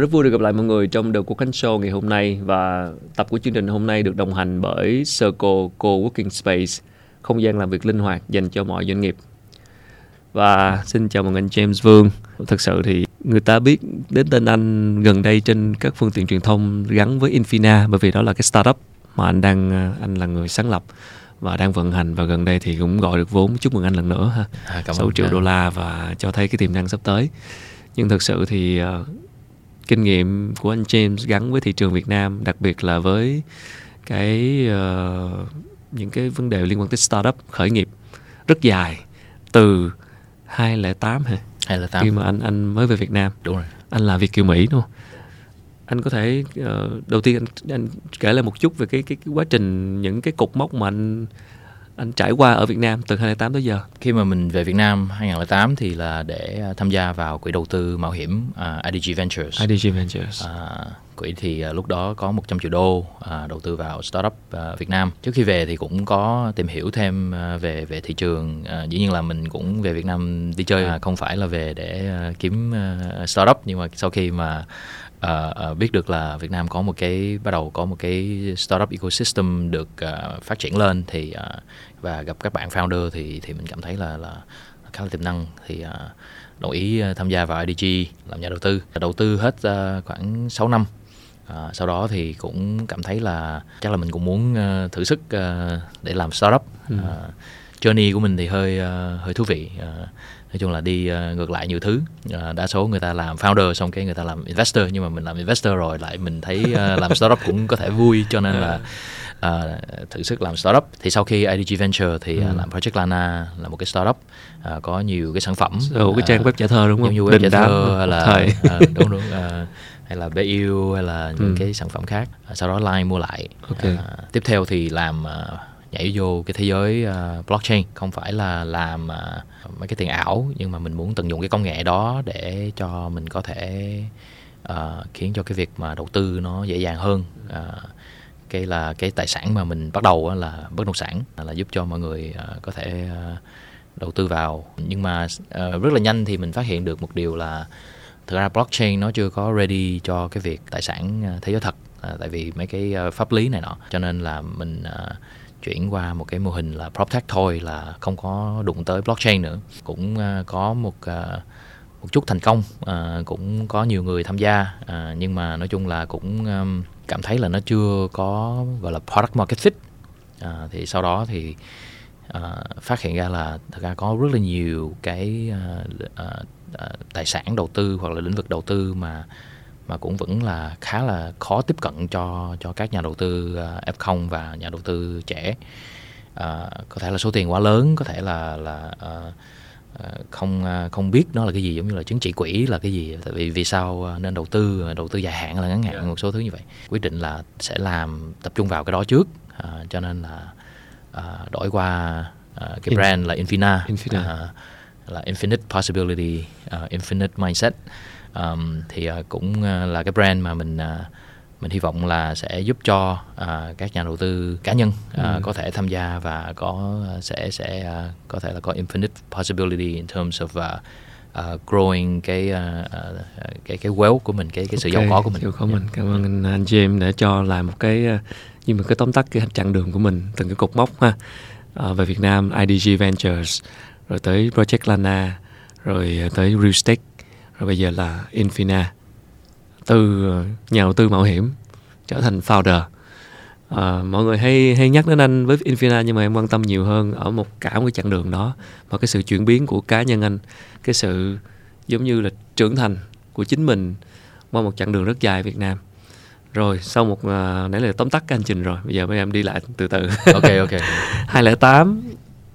Rất vui được gặp lại mọi người trong The Quốc Khánh Show ngày hôm nay và tập của chương trình hôm nay được đồng hành bởi Circle Co-working Space, không gian làm việc linh hoạt dành cho mọi doanh nghiệp. Và xin chào mừng anh James Vương. Thực sự thì người ta biết đến tên anh gần đây trên các phương tiện truyền thông gắn với Infina bởi vì đó là cái startup mà anh đang anh là người sáng lập và đang vận hành. Và gần đây thì cũng gọi được vốn. Chúc mừng anh lần nữa ha. À, 6 triệu đô la và cho thấy cái tiềm năng sắp tới. Nhưng thực sự thì uh, kinh nghiệm của anh James gắn với thị trường Việt Nam đặc biệt là với cái uh, những cái vấn đề liên quan tới startup khởi nghiệp rất dài từ 2008 hả? 2008 khi mà anh anh mới về Việt Nam. Đúng rồi. Anh là Việt kiều Mỹ đúng không? Anh có thể uh, đầu tiên anh, anh kể lại một chút về cái, cái cái quá trình những cái cục mốc mà anh anh trải qua ở Việt Nam từ 2008 tới giờ? Khi mà mình về Việt Nam 2008 thì là để à, tham gia vào quỹ đầu tư mạo hiểm uh, IDG Ventures. IDG Ventures. Uh, quỹ thì uh, lúc đó có 100 triệu đô uh, đầu tư vào startup uh, Việt Nam. Trước khi về thì cũng có tìm hiểu thêm uh, về về thị trường. Uh, dĩ nhiên là mình cũng về Việt Nam đi chơi, uh, không phải là về để uh, kiếm uh, startup nhưng mà sau khi mà uh, uh, biết được là Việt Nam có một cái bắt đầu có một cái startup ecosystem được uh, phát triển lên thì uh, và gặp các bạn founder thì thì mình cảm thấy là là khá là tiềm năng thì uh, đồng ý tham gia vào IDG làm nhà đầu tư đầu tư hết uh, khoảng 6 năm À, sau đó thì cũng cảm thấy là chắc là mình cũng muốn uh, thử sức uh, để làm startup. Ừ. Uh, journey của mình thì hơi uh, hơi thú vị. Uh, nói chung là đi uh, ngược lại nhiều thứ uh, đa số người ta làm founder xong cái người ta làm investor nhưng mà mình làm investor rồi lại mình thấy uh, làm startup cũng có thể vui cho nên là uh, thử sức làm startup thì sau khi IDG Venture thì ừ. uh, làm Project Lana là một cái startup uh, có nhiều cái sản phẩm Ồ, cái trang web trả thơ đúng không? Như web trả thơ hay là uh, đúng đúng uh, hay là BU hay là những ừ. cái sản phẩm khác uh, sau đó Line mua lại okay. uh, tiếp theo thì làm uh, nhảy vô cái thế giới uh, blockchain không phải là làm uh, mấy cái tiền ảo nhưng mà mình muốn tận dụng cái công nghệ đó để cho mình có thể uh, khiến cho cái việc mà đầu tư nó dễ dàng hơn uh, cái là cái tài sản mà mình bắt đầu là bất động sản là giúp cho mọi người à, có thể à, đầu tư vào. Nhưng mà à, rất là nhanh thì mình phát hiện được một điều là thực ra blockchain nó chưa có ready cho cái việc tài sản thế giới thật tại vì mấy cái pháp lý này nọ. Cho nên là mình chuyển qua một cái mô hình là PropTech thôi là không có đụng tới blockchain nữa. Cũng có một một chút thành công à, cũng có nhiều người tham gia à, nhưng mà nói chung là cũng um, cảm thấy là nó chưa có gọi là product market fit. À, thì sau đó thì à, phát hiện ra là thật ra có rất là nhiều cái à, à, à tài sản đầu tư hoặc là lĩnh vực đầu tư mà mà cũng vẫn là khá là khó tiếp cận cho cho các nhà đầu tư à, F0 và nhà đầu tư trẻ. À, có thể là số tiền quá lớn có thể là là uh, không không biết nó là cái gì giống như là chứng chỉ quỹ là cái gì tại vì vì sao nên đầu tư đầu tư dài hạn là ngắn hạn một số thứ như vậy. Quyết định là sẽ làm tập trung vào cái đó trước à, cho nên là à, đổi qua à, cái brand là Infina, Infina. À, là Infinite Possibility, uh, Infinite Mindset. Um, thì uh, cũng uh, là cái brand mà mình uh, mình hy vọng là sẽ giúp cho uh, các nhà đầu tư cá nhân uh, ừ. có thể tham gia và có sẽ sẽ uh, có thể là có infinite possibility in terms of uh, uh, growing cái uh, cái cái wealth của mình cái cái sự okay, giàu có của mình. Giàu có mình. Cảm ơn anh, anh James đã cho làm một cái như một cái tóm tắt cái chặng đường của mình từng cái cột mốc ha. Uh, về Việt Nam IDG Ventures rồi tới Project Lana rồi tới Real Estate rồi bây giờ là Infina từ ờ, nhà đầu tư mạo hiểm trở thành founder. À, mọi người hay hay nhắc đến anh với Infina nhưng mà em quan tâm nhiều hơn ở một cả một cái chặng đường đó và cái sự chuyển biến của cá nhân anh cái sự giống như là trưởng thành của chính mình qua một chặng đường rất dài Việt Nam. Rồi sau một uh, nãy là tóm tắt cái hành trình rồi bây giờ mấy em đi lại từ từ. Ok ok. 2008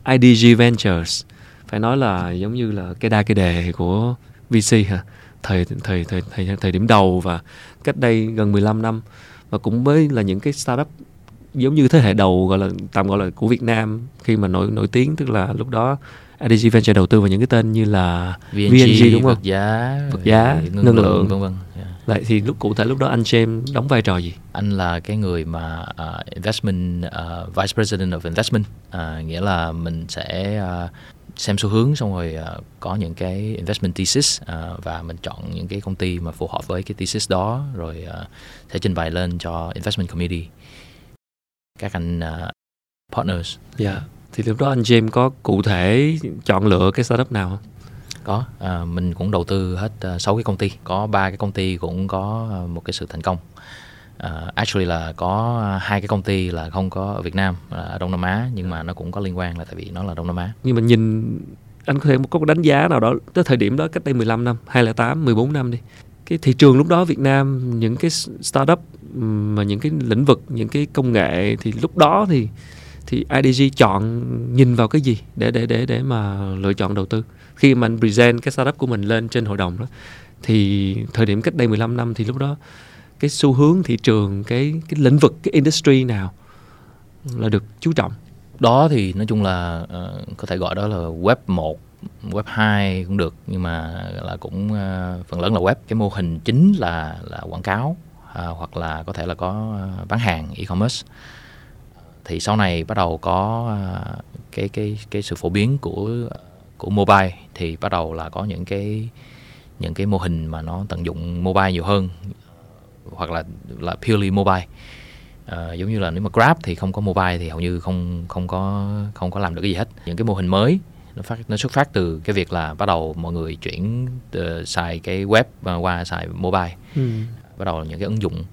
IDG Ventures phải nói là giống như là cái đa cái đề của VC hả thời thời thời thời thời điểm đầu và cách đây gần 15 năm và cũng với là những cái startup giống như thế hệ đầu gọi là tạm gọi là của Việt Nam khi mà nổi nổi tiếng tức là lúc đó IDG Venture đầu tư vào những cái tên như là VNG, VNG đúng không? Vật giá, vật giá, ngân, ngân lượng, vân vân. Yeah. Vậy thì lúc cụ thể lúc đó anh James đóng vai trò gì? Anh là cái người mà uh, investment uh, vice president of investment, uh, nghĩa là mình sẽ uh, xem xu hướng xong rồi uh, có những cái investment thesis uh, và mình chọn những cái công ty mà phù hợp với cái thesis đó rồi uh, sẽ trình bày lên cho investment committee các anh uh, partners. Dạ. Yeah. Thì lúc đó anh James có cụ thể chọn lựa cái startup nào không? Có, à, mình cũng đầu tư hết uh, 6 cái công ty, có ba cái công ty cũng có một cái sự thành công. Uh, actually là có hai cái công ty là không có ở Việt Nam à, ở Đông Nam Á nhưng mà nó cũng có liên quan là tại vì nó là Đông Nam Á. Nhưng mà nhìn anh có thể có đánh giá nào đó tới thời điểm đó cách đây 15 năm, 2008, 14 năm đi. Cái thị trường lúc đó Việt Nam những cái startup mà những cái lĩnh vực, những cái công nghệ thì lúc đó thì thì IDG chọn nhìn vào cái gì để để để để mà lựa chọn đầu tư. Khi mà anh present cái startup của mình lên trên hội đồng đó thì thời điểm cách đây 15 năm thì lúc đó cái xu hướng thị trường cái cái lĩnh vực cái industry nào là được chú trọng? Đó thì nói chung là uh, có thể gọi đó là web 1 web 2 cũng được nhưng mà là cũng uh, phần lớn là web. Cái mô hình chính là là quảng cáo uh, hoặc là có thể là có uh, bán hàng e-commerce. Thì sau này bắt đầu có uh, cái cái cái sự phổ biến của của mobile thì bắt đầu là có những cái những cái mô hình mà nó tận dụng mobile nhiều hơn hoặc là là purely mobile. À, giống như là nếu mà Grab thì không có mobile thì hầu như không không có không có làm được cái gì hết. Những cái mô hình mới nó phát nó xuất phát từ cái việc là bắt đầu mọi người chuyển uh, xài cái web qua xài mobile. Ừ. bắt đầu là những cái ứng dụng.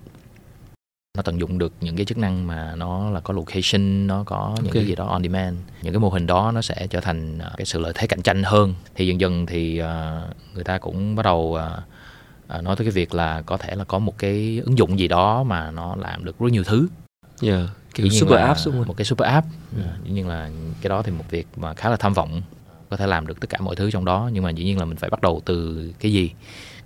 Nó tận dụng được những cái chức năng mà nó là có location nó có những okay. cái gì đó on demand. Những cái mô hình đó nó sẽ trở thành cái sự lợi thế cạnh tranh hơn. Thì dần dần thì uh, người ta cũng bắt đầu uh, à, nói tới cái việc là có thể là có một cái ứng dụng gì đó mà nó làm được rất nhiều thứ yeah, dạ, kiểu super app đúng không? một cái super app yeah. Ừ. dĩ nhiên là cái đó thì một việc mà khá là tham vọng có thể làm được tất cả mọi thứ trong đó nhưng mà dĩ nhiên là mình phải bắt đầu từ cái gì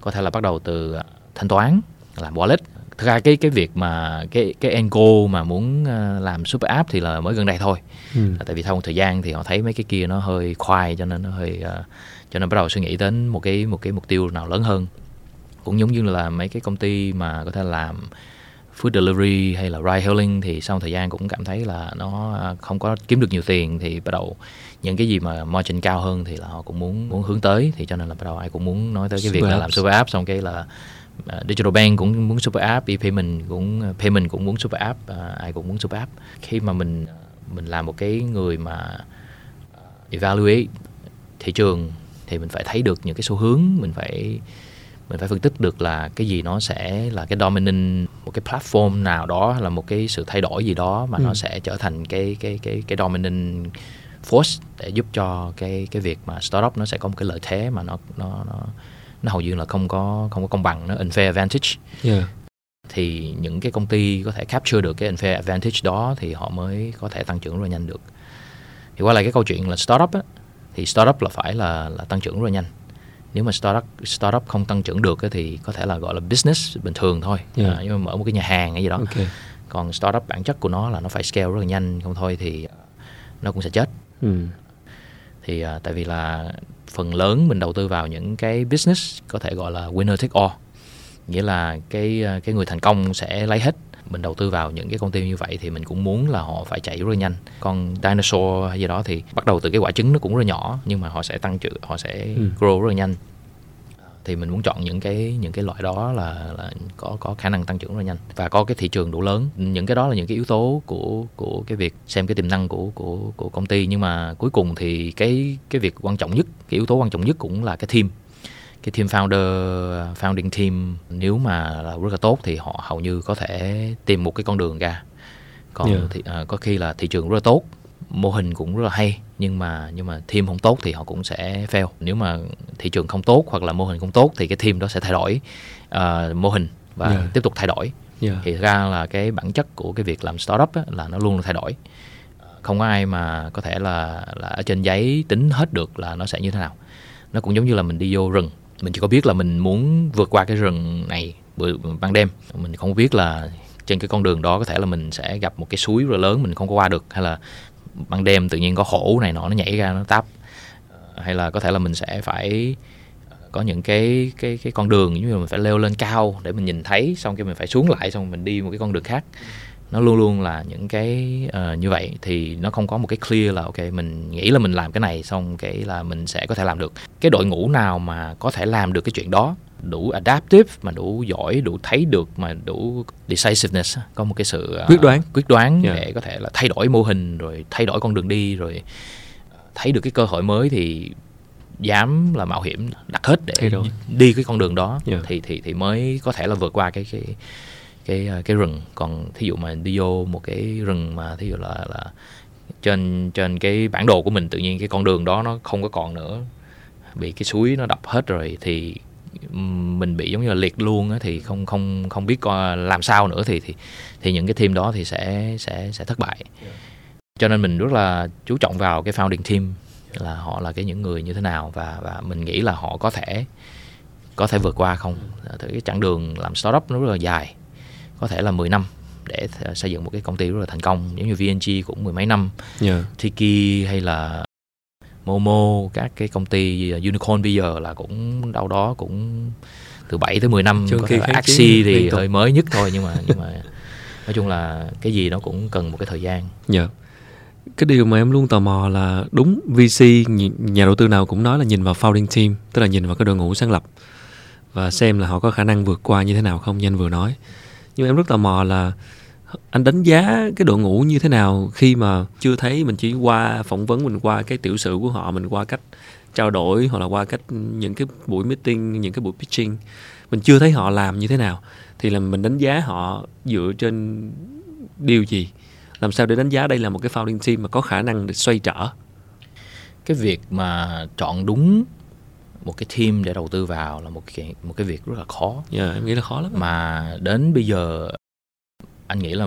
có thể là bắt đầu từ thanh toán làm wallet thực ra cái cái việc mà cái cái goal mà muốn à, làm super app thì là mới gần đây thôi ừ. tại vì sau một thời gian thì họ thấy mấy cái kia nó hơi khoai cho nên nó hơi uh, cho nên bắt đầu suy nghĩ đến một cái một cái mục tiêu nào lớn hơn cũng giống như là mấy cái công ty mà có thể làm food delivery hay là ride hailing thì sau thời gian cũng cảm thấy là nó không có kiếm được nhiều tiền thì bắt đầu những cái gì mà margin cao hơn thì là họ cũng muốn muốn hướng tới. Thì cho nên là bắt đầu ai cũng muốn nói tới cái việc super là làm super app xong cái là uh, digital bank cũng muốn super app e-payment cũng payment cũng muốn super app uh, ai cũng muốn super app. Khi mà mình mình làm một cái người mà evaluate thị trường thì mình phải thấy được những cái xu hướng mình phải mình phải phân tích được là cái gì nó sẽ là cái dominant một cái platform nào đó là một cái sự thay đổi gì đó mà ừ. nó sẽ trở thành cái cái cái cái dominant force để giúp cho cái cái việc mà startup nó sẽ có một cái lợi thế mà nó nó nó nó hầu như là không có không có công bằng nó unfair advantage yeah. thì những cái công ty có thể capture được cái unfair advantage đó thì họ mới có thể tăng trưởng rất là nhanh được thì qua lại cái câu chuyện là startup á, thì startup là phải là là tăng trưởng rất là nhanh nếu mà startup startup không tăng trưởng được thì có thể là gọi là business bình thường thôi yeah. à, nhưng mà mở một cái nhà hàng hay gì đó okay. còn startup bản chất của nó là nó phải scale rất là nhanh không thôi thì nó cũng sẽ chết ừ. thì à, tại vì là phần lớn mình đầu tư vào những cái business có thể gọi là winner take all nghĩa là cái à, cái người thành công sẽ lấy hết mình đầu tư vào những cái công ty như vậy thì mình cũng muốn là họ phải chạy rất là nhanh. Còn dinosaur hay gì đó thì bắt đầu từ cái quả trứng nó cũng rất nhỏ nhưng mà họ sẽ tăng trưởng họ sẽ ừ. grow rất là nhanh. Thì mình muốn chọn những cái những cái loại đó là là có có khả năng tăng trưởng rất là nhanh. Và có cái thị trường đủ lớn. Những cái đó là những cái yếu tố của của cái việc xem cái tiềm năng của của của công ty. Nhưng mà cuối cùng thì cái cái việc quan trọng nhất cái yếu tố quan trọng nhất cũng là cái team cái team founder founding team nếu mà là rất là tốt thì họ hầu như có thể tìm một cái con đường ra còn yeah. thì, uh, có khi là thị trường rất là tốt mô hình cũng rất là hay nhưng mà nhưng mà team không tốt thì họ cũng sẽ fail nếu mà thị trường không tốt hoặc là mô hình không tốt thì cái team đó sẽ thay đổi uh, mô hình và yeah. tiếp tục thay đổi yeah. thì ra là cái bản chất của cái việc làm startup á, là nó luôn thay đổi không có ai mà có thể là là ở trên giấy tính hết được là nó sẽ như thế nào nó cũng giống như là mình đi vô rừng mình chỉ có biết là mình muốn vượt qua cái rừng này ban đêm. Mình không biết là trên cái con đường đó có thể là mình sẽ gặp một cái suối rất lớn mình không có qua được, hay là ban đêm tự nhiên có hổ này nọ nó nhảy ra nó táp. Ờ, hay là có thể là mình sẽ phải ờ, có những cái cái cái con đường như là mình phải leo lên cao để mình nhìn thấy, xong cái mình phải xuống lại, xong mình đi một cái con đường khác nó luôn luôn là những cái uh, như vậy thì nó không có một cái clear là ok mình nghĩ là mình làm cái này xong cái là mình sẽ có thể làm được cái đội ngũ nào mà có thể làm được cái chuyện đó đủ adaptive mà đủ giỏi đủ thấy được mà đủ decisiveness có một cái sự uh, quyết đoán quyết đoán yeah. để có thể là thay đổi mô hình rồi thay đổi con đường đi rồi thấy được cái cơ hội mới thì dám là mạo hiểm đặt hết để đi cái con đường đó yeah. thì thì thì mới có thể là vượt qua cái cái cái ờ, cái rừng. Còn thí dụ mà đi vô một cái rừng mà thí dụ là là trên trên cái bản đồ của mình tự nhiên cái con đường đó nó không có còn nữa bị cái suối nó đập hết rồi thì mình bị giống như là liệt luôn á thì không không không biết coi làm sao nữa thì thì thì những cái team đó thì sẽ sẽ sẽ thất bại. Cho nên mình rất là chú trọng vào cái founding team là họ là cái những người như thế nào và và mình nghĩ là họ có thể có thể vượt qua không. Thì cái chặng đường làm startup nó rất là dài có thể là 10 năm để xây dựng một cái công ty rất là thành công giống như VNG cũng mười mấy năm yeah. Tiki hay là Momo các cái công ty unicorn bây giờ là cũng đâu đó cũng từ 7 tới 10 năm Trước có thể là Axie thì hơi mới nhất thôi nhưng mà nhưng mà nói chung là cái gì nó cũng cần một cái thời gian. Dạ. Yeah. Cái điều mà em luôn tò mò là đúng VC nhà đầu tư nào cũng nói là nhìn vào founding team, tức là nhìn vào cái đội ngũ sáng lập và xem là họ có khả năng vượt qua như thế nào không như anh vừa nói nhưng em rất tò mò là anh đánh giá cái đội ngũ như thế nào khi mà chưa thấy mình chỉ qua phỏng vấn, mình qua cái tiểu sử của họ, mình qua cách trao đổi hoặc là qua cách những cái buổi meeting, những cái buổi pitching. Mình chưa thấy họ làm như thế nào. Thì là mình đánh giá họ dựa trên điều gì? Làm sao để đánh giá đây là một cái founding team mà có khả năng để xoay trở? Cái việc mà chọn đúng một cái team để đầu tư vào là một cái một cái việc rất là khó. Dạ, yeah, em nghĩ là khó lắm. Mà đến bây giờ anh nghĩ là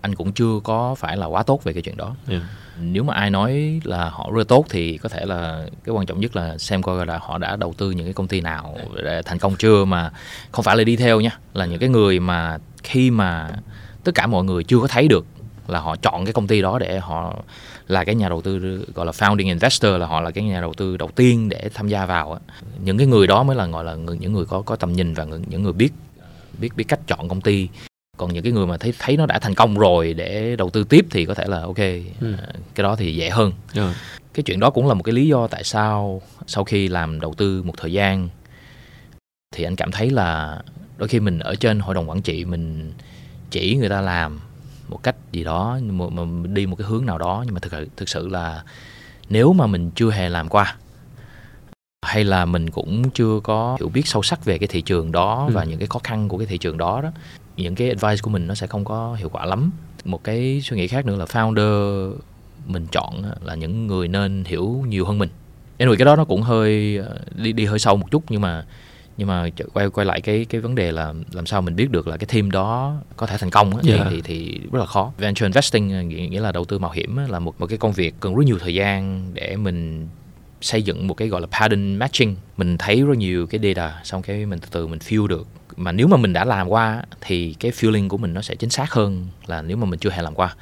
anh cũng chưa có phải là quá tốt về cái chuyện đó. Yeah. Nếu mà ai nói là họ rất tốt thì có thể là cái quan trọng nhất là xem coi là họ đã đầu tư những cái công ty nào để thành công chưa mà không phải là đi theo nha, là những cái người mà khi mà tất cả mọi người chưa có thấy được là họ chọn cái công ty đó để họ là cái nhà đầu tư gọi là founding investor là họ là cái nhà đầu tư đầu tiên để tham gia vào những cái người đó mới là gọi là những người có có tầm nhìn và những người biết biết biết cách chọn công ty còn những cái người mà thấy thấy nó đã thành công rồi để đầu tư tiếp thì có thể là ok ừ. À, cái đó thì dễ hơn ừ. cái chuyện đó cũng là một cái lý do tại sao sau khi làm đầu tư một thời gian thì anh cảm thấy là đôi khi mình ở trên hội đồng quản trị mình chỉ người ta làm một cách gì đó mà, mà đi một cái hướng nào đó. Nhưng mà thực thực sự là nếu mà mình chưa hề làm qua hay là mình cũng chưa có hiểu biết sâu sắc về cái thị trường đó ừ. và những cái khó khăn của cái thị trường đó đó những cái advice của mình nó sẽ không có hiệu quả lắm. Một cái suy nghĩ khác nữa là founder mình chọn là những người nên hiểu nhiều hơn mình. Anyway cái đó nó cũng hơi ờ, đi đi hơi sâu một chút nhưng mà nhưng mà quay quay lại cái cái vấn đề là làm sao mình biết được là cái team đó có thể thành công thì, yeah. Dạ. thì thì rất là khó venture investing nghĩa là đầu tư mạo hiểm là một một cái công việc cần rất nhiều thời gian để mình xây dựng một cái gọi là pattern matching mình thấy rất nhiều cái data xong cái mình từ từ mình feel được mà nếu mà mình đã làm qua thì cái feeling của mình nó sẽ chính xác hơn là nếu mà mình chưa hề làm qua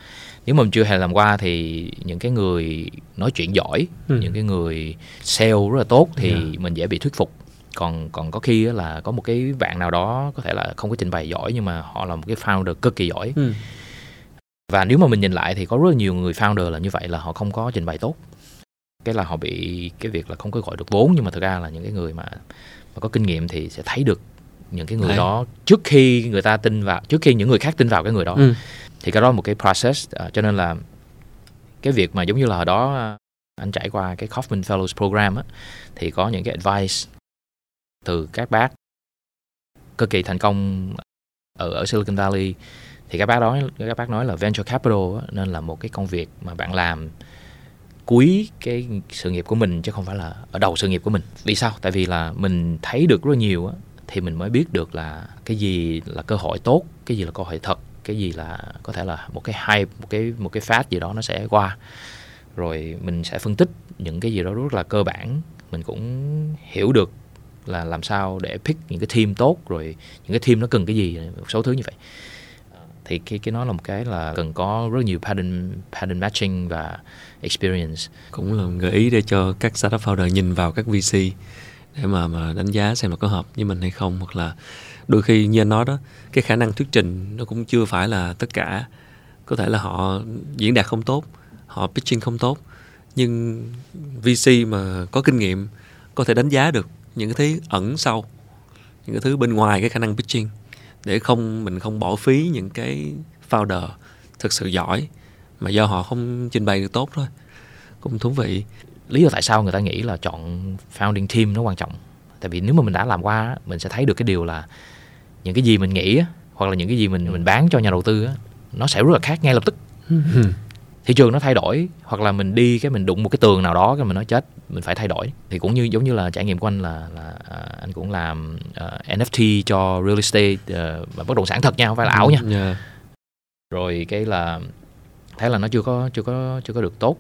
nếu mà mình chưa hề làm qua thì những cái người nói chuyện giỏi ừ. những cái người sale rất là tốt thì yeah. Dạ. mình dễ bị thuyết phục còn còn có khi là có một cái bạn nào đó có thể là không có trình bày giỏi nhưng mà họ là một cái founder cực kỳ giỏi ừ. và nếu mà mình nhìn lại thì có rất nhiều người founder là như vậy là họ không có trình bày tốt cái là họ bị cái việc là không có gọi được vốn nhưng mà thực ra là những cái người mà mà có kinh nghiệm thì sẽ thấy được những cái người Đấy. đó trước khi người ta tin vào trước khi những người khác tin vào cái người đó ừ. thì cái đó là một cái process uh, cho nên là cái việc mà giống như là hồi đó uh, anh trải qua cái Kaufman Fellows Program á thì có những cái advice từ các bác. Cực kỳ thành công ở ở Silicon Valley thì các bác nói, các bác nói là venture capital nên là một cái công việc mà bạn làm cuối cái sự nghiệp của mình chứ không phải là ở đầu sự nghiệp của mình. Vì sao? Tại vì là mình thấy được rất nhiều thì mình mới biết được là cái gì là cơ hội tốt, cái gì là cơ hội thật, cái gì là có thể là một cái hype một cái một cái phát gì đó nó sẽ qua. Rồi mình sẽ phân tích những cái gì đó rất là cơ bản, mình cũng hiểu được là làm sao để pick những cái team tốt, rồi những cái team nó cần cái gì, một số thứ như vậy. Thì cái cái nó là một cái là cần có rất nhiều pattern pattern matching và experience. Cũng là gợi ý để cho các startup founder nhìn vào các VC để mà mà đánh giá xem là có hợp với mình hay không, hoặc là đôi khi như anh nói đó, cái khả năng thuyết trình nó cũng chưa phải là tất cả. Có thể là họ diễn đạt không tốt, họ pitching không tốt, nhưng VC mà có kinh nghiệm, có thể đánh giá được những cái thứ ẩn sau những cái thứ bên ngoài cái khả năng pitching để không mình không bỏ phí những cái founder thực sự giỏi mà do họ không trình bày được tốt thôi. Cũng thú vị. Lý do tại sao người ta nghĩ là chọn founding team nó quan trọng? Tại vì nếu mà mình đã làm qua mình sẽ thấy được cái điều là những cái gì mình nghĩ hoặc là những cái gì mình mình bán cho nhà đầu tư nó sẽ rất là khác ngay lập tức thị trường nó thay đổi hoặc là mình đi cái mình đụng một cái tường nào đó cái mình nói chết mình phải thay đổi. Thì cũng như giống như là trải nghiệm của anh là là uh, anh cũng làm uh, à, NFT cho real estate uh, và bất động sản thật nha không phải là ảo nha. Yeah. rồi cái là thấy là nó chưa có chưa có chưa có được tốt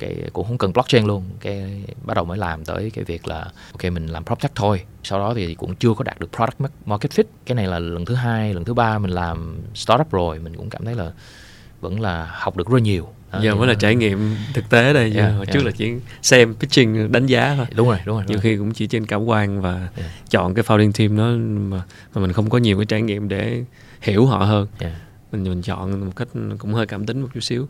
cái cũng không cần blockchain luôn. Cái bắt đầu mới làm tới cái việc là ok mình làm prop tech thôi. Sau đó thì cũng chưa có đạt được product market fit. Cái này là lần thứ hai lần thứ ba mình làm startup rồi mình cũng cảm thấy là vẫn là học được rất nhiều đó, giờ mới là trải nghiệm thực tế đây yeah, hồi yeah. trước là chỉ xem pitching đánh giá thôi đúng rồi đúng rồi nhiều khi cũng chỉ trên cảm quan và yeah. chọn cái founding team đó mà, mà mình không có nhiều cái trải nghiệm để hiểu họ hơn yeah. mình mình chọn một cách cũng hơi cảm tính một chút xíu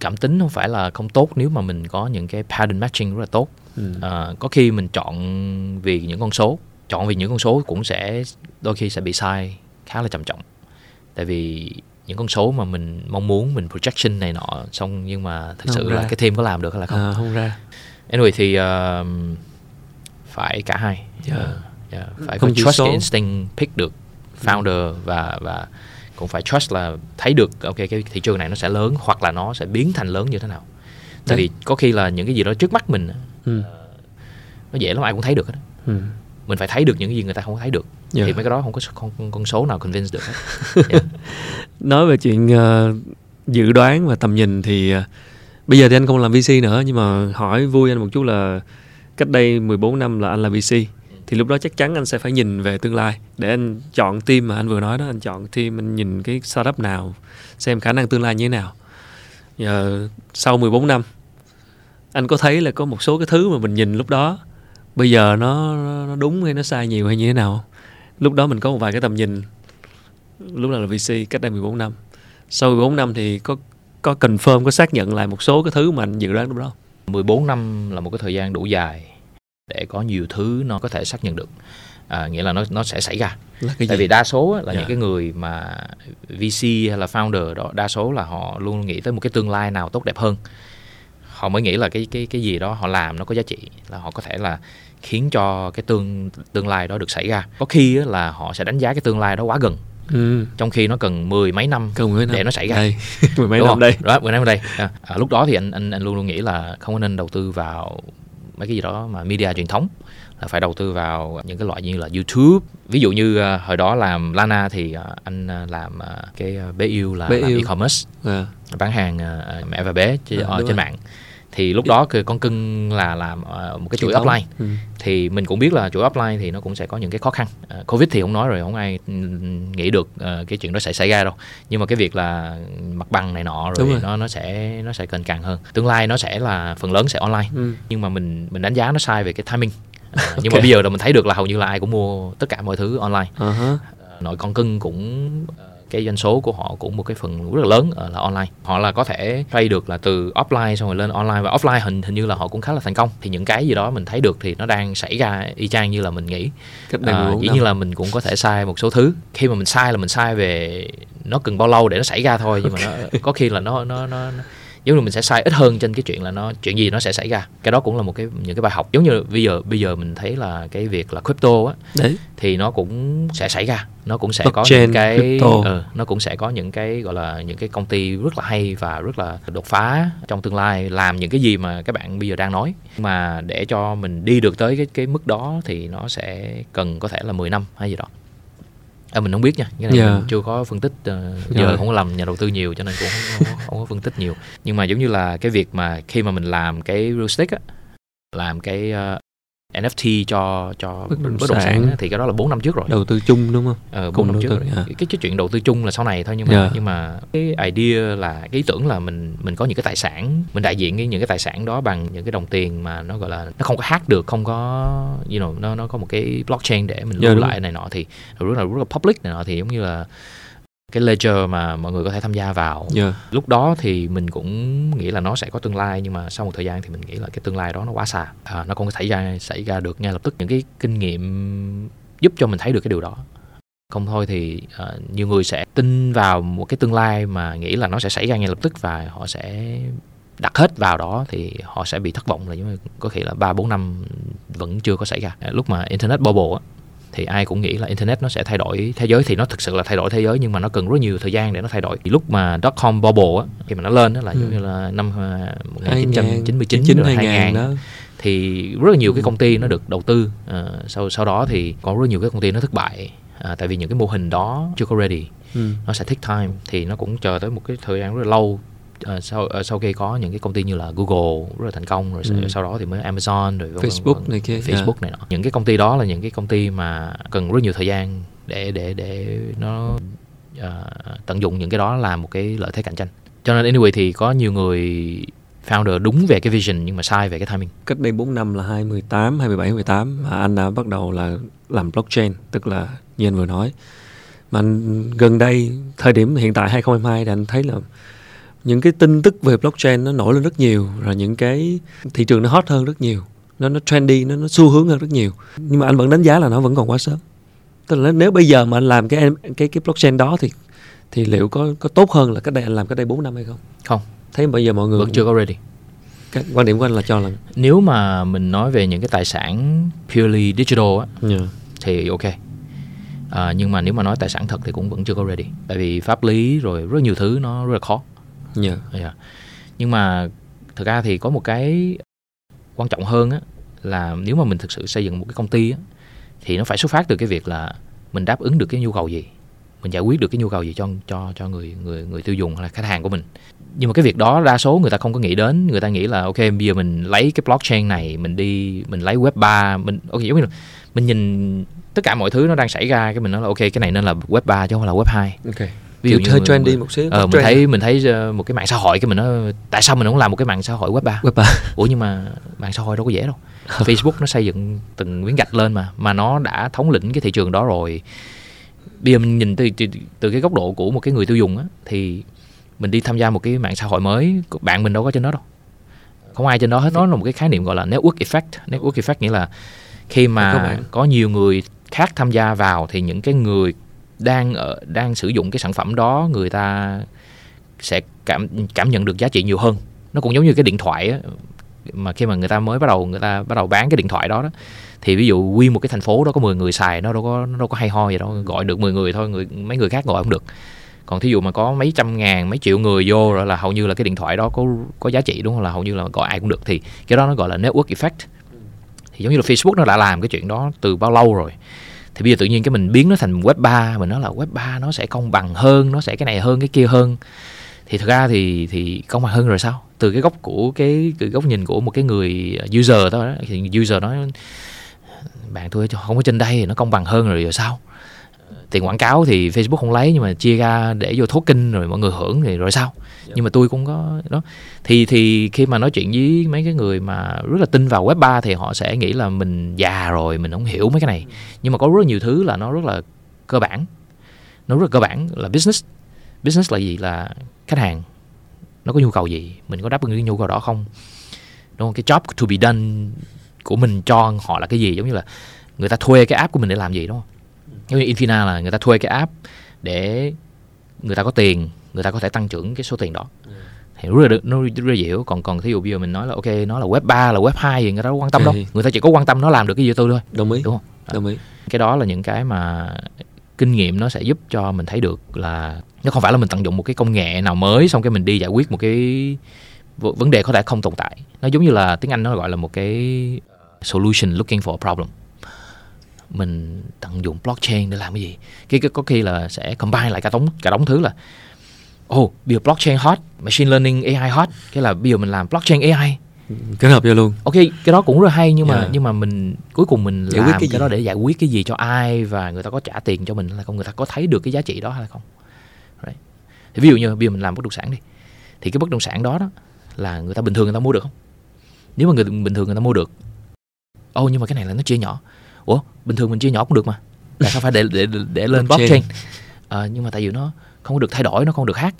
cảm tính không phải là không tốt nếu mà mình có những cái pattern matching rất là tốt ừ. à, có khi mình chọn vì những con số chọn vì những con số cũng sẽ đôi khi sẽ bị sai khá là trầm trọng tại vì những con số mà mình mong muốn mình projection này nọ xong nhưng mà thực không sự ra. là cái team có làm được hay là không à, không ra anyway thì uh, phải cả hai yeah. Uh, yeah. phải không có trust số. instinct pick được founder ừ. và và cũng phải trust là thấy được ok cái thị trường này nó sẽ lớn hoặc là nó sẽ biến thành lớn như thế nào tại Đấy. vì có khi là những cái gì đó trước mắt mình ừ. nó dễ lắm ai cũng thấy được hết ừ. mình phải thấy được những cái gì người ta không thấy được yeah. Dạ. thì mấy cái đó không có không, con số nào convince được hết yeah. nói về chuyện uh, dự đoán và tầm nhìn thì uh, bây giờ thì anh không làm VC nữa nhưng mà hỏi vui anh một chút là cách đây 14 năm là anh là VC thì lúc đó chắc chắn anh sẽ phải nhìn về tương lai để anh chọn team mà anh vừa nói đó anh chọn team anh nhìn cái startup nào xem khả năng tương lai như thế nào giờ sau 14 năm anh có thấy là có một số cái thứ mà mình nhìn lúc đó bây giờ nó nó đúng hay nó sai nhiều hay như thế nào lúc đó mình có một vài cái tầm nhìn lúc nào là VC cách đây 14 năm sau 14 năm thì có có confirm có xác nhận lại một số cái thứ mà anh dự đoán lúc đó 14 năm là một cái thời gian đủ dài để có nhiều thứ nó có thể xác nhận được à, nghĩa là nó nó sẽ xảy ra tại gì? vì đa số là yeah. những dạ. cái người mà VC hay là founder đó đa số là họ luôn nghĩ tới một cái tương lai nào tốt đẹp hơn họ mới nghĩ là cái cái cái gì đó họ làm nó có giá trị là họ có thể là khiến cho cái tương tương lai đó được xảy ra có khi là họ sẽ đánh giá cái tương lai đó quá gần Ừ. trong khi nó cần mười mấy năm cần mấy năm để nó xảy ra đây. mười mấy Đúng năm không? đây đó mười năm đây à, à, lúc đó thì anh anh anh luôn luôn nghĩ là không có nên đầu tư vào mấy cái gì đó mà media truyền thống là phải đầu tư vào những cái loại như là YouTube ví dụ như uh, hồi đó làm Lana thì uh, anh uh, làm uh, cái uh, bé yêu là bé làm yêu. e-commerce à. bán hàng uh, mẹ và bé trên, à, trên mạng thì lúc đó con cưng là làm uh, một cái chuỗi offline ừ. thì mình cũng biết là chuỗi offline thì nó cũng sẽ có những cái khó khăn uh, covid thì không nói rồi không ai nghĩ được uh, cái chuyện đó sẽ xảy ra đâu nhưng mà cái việc là mặt bằng này nọ rồi, rồi. nó nó sẽ nó sẽ cần càng hơn tương lai nó sẽ là phần lớn sẽ online ừ. nhưng mà mình mình đánh giá nó sai về cái timing okay. nhưng mà bây giờ là mình thấy được là hầu như là ai cũng mua tất cả mọi thứ online uh-huh. uh, nội con cưng cũng cái doanh số của họ cũng một cái phần rất là lớn là online. Họ là có thể trade được là từ offline xong rồi lên online và offline hình hình như là họ cũng khá là thành công. Thì những cái gì đó mình thấy được thì nó đang xảy ra y chang như là mình nghĩ. À, dĩ nhiên là mình cũng có thể sai một số thứ. Khi mà mình sai là mình sai về nó cần bao lâu để nó xảy ra thôi nhưng mà nó có khi là nó nó nó, nó giống như mình sẽ sai ít hơn trên cái chuyện là nó chuyện gì nó sẽ xảy ra. Cái đó cũng là một cái những cái bài học. Giống như bây giờ bây giờ mình thấy là cái việc là crypto á Đấy. thì nó cũng sẽ xảy ra. Nó cũng sẽ có những cái ừ, nó cũng sẽ có những cái gọi là những cái công ty rất là hay và rất là đột phá trong tương lai làm những cái gì mà các bạn bây giờ đang nói. Mà để cho mình đi được tới cái cái mức đó thì nó sẽ cần có thể là 10 năm hay gì đó À, mình không biết nha, cái này yeah. mình chưa có phân tích uh, giờ không có làm nhà đầu tư nhiều cho nên cũng không, không, không có phân tích nhiều. Nhưng mà giống như là cái việc mà khi mà mình làm cái real estate á, làm cái uh, NFT cho cho bất động, bất động sản, sản thì cái đó là 4 năm trước rồi. Đầu tư chung đúng không? Ờ 4 năm trước rồi. À. Cái, cái chuyện đầu tư chung là sau này thôi nhưng mà yeah. Dạ. nhưng mà cái idea là cái ý tưởng là mình mình có những cái tài sản, mình đại diện những cái tài sản đó bằng những cái đồng tiền mà nó gọi là nó không có hack được, không có you know nó nó có một cái blockchain để mình dạ, lưu yeah, lại này nọ thì rất là rất là public này nọ thì giống như là cái ledger mà mọi người có thể tham gia vào yeah. Dạ. lúc đó thì mình cũng nghĩ là nó sẽ có tương lai nhưng mà sau một thời gian thì mình nghĩ là cái tương lai đó nó quá xa à, nó không có xảy ra xảy ra được ngay lập tức những cái kinh nghiệm giúp cho mình thấy được cái điều đó không thôi thì uh, nhiều người sẽ tin vào một cái tương lai mà nghĩ là nó sẽ xảy ra ngay lập tức và họ sẽ đặt hết vào đó thì họ sẽ bị thất vọng là giống như có thể là ba bốn năm vẫn chưa có xảy ra lúc mà internet bubble á thì ai cũng nghĩ là internet nó sẽ thay đổi thế giới. Thì nó thực sự là thay đổi thế giới nhưng mà nó cần rất nhiều thời gian để nó thay đổi. Thì lúc mà dot com bubble á khi mà nó lên đó là ừ. giống như là năm 1999 à, rồi 2000 đó. thì rất là nhiều cái công ty nó được đầu tư à, sau sau đó thì có rất nhiều cái công ty nó thất bại à, tại vì những cái mô hình đó chưa có ready. Ừ. nó sẽ take time thì nó cũng chờ tới một cái thời gian rất là lâu uh, sau uh, sau khi có những cái công ty như là Google rất là thành công rồi ừ. sau đó thì mới Amazon rồi Facebook vâng, này kia Facebook yeah. này nọ những cái công ty đó là những cái công ty mà cần rất nhiều thời gian để để để nó uh, tận dụng những cái đó làm một cái lợi thế cạnh tranh cho nên anyway thì có nhiều người founder đúng về cái vision nhưng mà sai về cái timing. Cách đây 4 năm là 2018, 2017, 2018 mà anh đã bắt đầu là làm blockchain, tức là như anh vừa nói. Mà gần đây, thời điểm hiện tại 2022 thì anh thấy là những cái tin tức về blockchain nó nổi lên rất nhiều rồi những cái thị trường nó hot hơn rất nhiều. Nó nó trendy nó nó xu hướng hơn rất nhiều. Nhưng mà anh vẫn đánh giá là nó vẫn còn quá sớm. Tức là nếu bây giờ mà anh làm cái cái cái blockchain đó thì thì liệu có có tốt hơn là cái đây anh làm cái đây 4 năm hay không? Không. Thấy bây giờ mọi người vẫn chưa có ready. Cái quan điểm của anh là cho là nếu mà mình nói về những cái tài sản purely digital á yeah. thì ok. À, nhưng mà nếu mà nói tài sản thật thì cũng vẫn chưa có ready. Tại vì pháp lý rồi rất nhiều thứ nó rất là khó yeah. Yeah. Nhưng mà thực ra thì có một cái quan trọng hơn á, là nếu mà mình thực sự xây dựng một cái công ty á, thì nó phải xuất phát từ cái việc là mình đáp ứng được cái nhu cầu gì, mình giải quyết được cái nhu cầu gì cho cho cho người người người tiêu dùng hay là khách hàng của mình nhưng mà cái việc đó đa số người ta không có nghĩ đến, người ta nghĩ là, ok, bây giờ mình lấy cái blockchain này, mình đi, mình lấy web 3 mình, ok, giống như là mình nhìn tất cả mọi thứ nó đang xảy ra, cái mình nói là, ok, cái này nên là web 3 chứ không là web 2 ok ví dụ như hơi trendy một xíu ờ, mình thấy mình thấy ờ, một cái mạng xã hội cái mình nói tại sao mình không làm một cái mạng xã hội web 3 web 3 ủa nhưng mà mạng xã hội đâu có dễ đâu. Facebook nó xây dựng từng miếng gạch lên mà mà nó đã thống lĩnh cái thị trường đó rồi. Bây giờ mình nhìn từ, từ từ cái góc độ của một cái người tiêu dùng á thì mình đi tham gia một cái mạng xã hội mới bạn mình đâu có trên đó đâu. Không ai trên đó hết. Nó là một cái khái niệm gọi là network effect. Network effect nghĩa là khi mà có nhiều người khác tham gia vào thì những cái người đang ở đang sử dụng cái sản phẩm đó người ta sẽ cảm cảm nhận được giá trị nhiều hơn. Nó cũng giống như cái điện thoại á, mà khi mà người ta mới bắt đầu người ta bắt đầu bán cái điện thoại đó đó thì ví dụ quy một cái thành phố đó có 10 người xài nó đâu có nó đâu có hay ho gì đâu gọi được 10 người thôi người mấy người khác gọi không được. Còn thí dụ mà có mấy trăm ngàn mấy triệu người vô rồi là hầu như là cái điện thoại đó có có giá trị đúng không? Là hầu như là gọi ai cũng được thì cái đó nó gọi là network effect. Thì giống như là Facebook nó đã làm cái chuyện đó từ bao lâu rồi? Thì bây giờ tự nhiên cái mình biến nó thành web 3 mình nói là web 3 nó sẽ công bằng hơn nó sẽ cái này hơn cái kia hơn. Thì thực ra thì thì công bằng hơn rồi sao? Từ cái góc của cái, cái góc nhìn của một cái người user thôi đó. Thì user nói bạn tôi không có trên đây thì nó công bằng hơn rồi rồi sao? Tiền quảng cáo thì Facebook không lấy nhưng mà chia ra để vô token rồi mọi người hưởng thì rồi sao? Yeah. nhưng mà tôi cũng có đó. Thì thì khi mà nói chuyện với mấy cái người mà rất là tin vào web 3 thì họ sẽ nghĩ là mình già rồi mình không hiểu mấy cái này. Nhưng mà có rất nhiều thứ là nó rất là cơ bản. Nó rất là cơ bản là business. Business là gì? Là khách hàng. Nó có nhu cầu gì? Mình có đáp ứng cái nhu cầu đó không? Đúng không? Cái job to be done của mình cho họ là cái gì? Giống như là người ta thuê cái app của mình để làm gì đúng không giống như Infina là người ta thuê cái app để người ta có tiền người ta có thể tăng trưởng cái số tiền đó. Thì rất là nó rất là dễ còn còn thí dụ bây giờ mình nói là ok nó là web 3 là web 2 thì người ta đâu quan tâm đâu. Người ta chỉ có quan tâm nó làm được cái gì tôi thôi. Đồng ý. Đúng không? Đồng ý. Cái đó là những cái mà kinh nghiệm nó sẽ giúp cho mình thấy được là nó không phải là mình tận dụng một cái công nghệ nào mới xong cái mình đi giải quyết một cái vấn đề có thể không tồn tại. Nó giống như là tiếng anh nó gọi là một cái solution looking for a problem mình tận dụng blockchain để làm cái gì. Cái, cái có khi là sẽ combine lại cả đống cả đống thứ là ồ oh, bây giờ blockchain hot machine learning AI hot. Cái là bây giờ mình làm blockchain AI kết hợp vô luôn. Ok cái đó cũng rất hay nhưng mà yeah. Nhưng mà mình cuối cùng mình giải làm quyết cái, cái đó để giải quyết cái gì cho ai và người ta có trả tiền cho mình hay không người ta có thấy được cái giá trị đó hay không. Right. thì ví dụ như bây giờ mình làm bất động sản đi thì cái bất động sản đó đó là người ta bình thường người ta mua được không? Nếu mà người bình thường người ta mua được ô oh, nhưng mà cái này là nó chia nhỏ ủa bình thường mình chia nhỏ cũng được mà tại sao phải để để để lên blockchain à, nhưng mà tại vì nó không có được thay đổi nó không được hack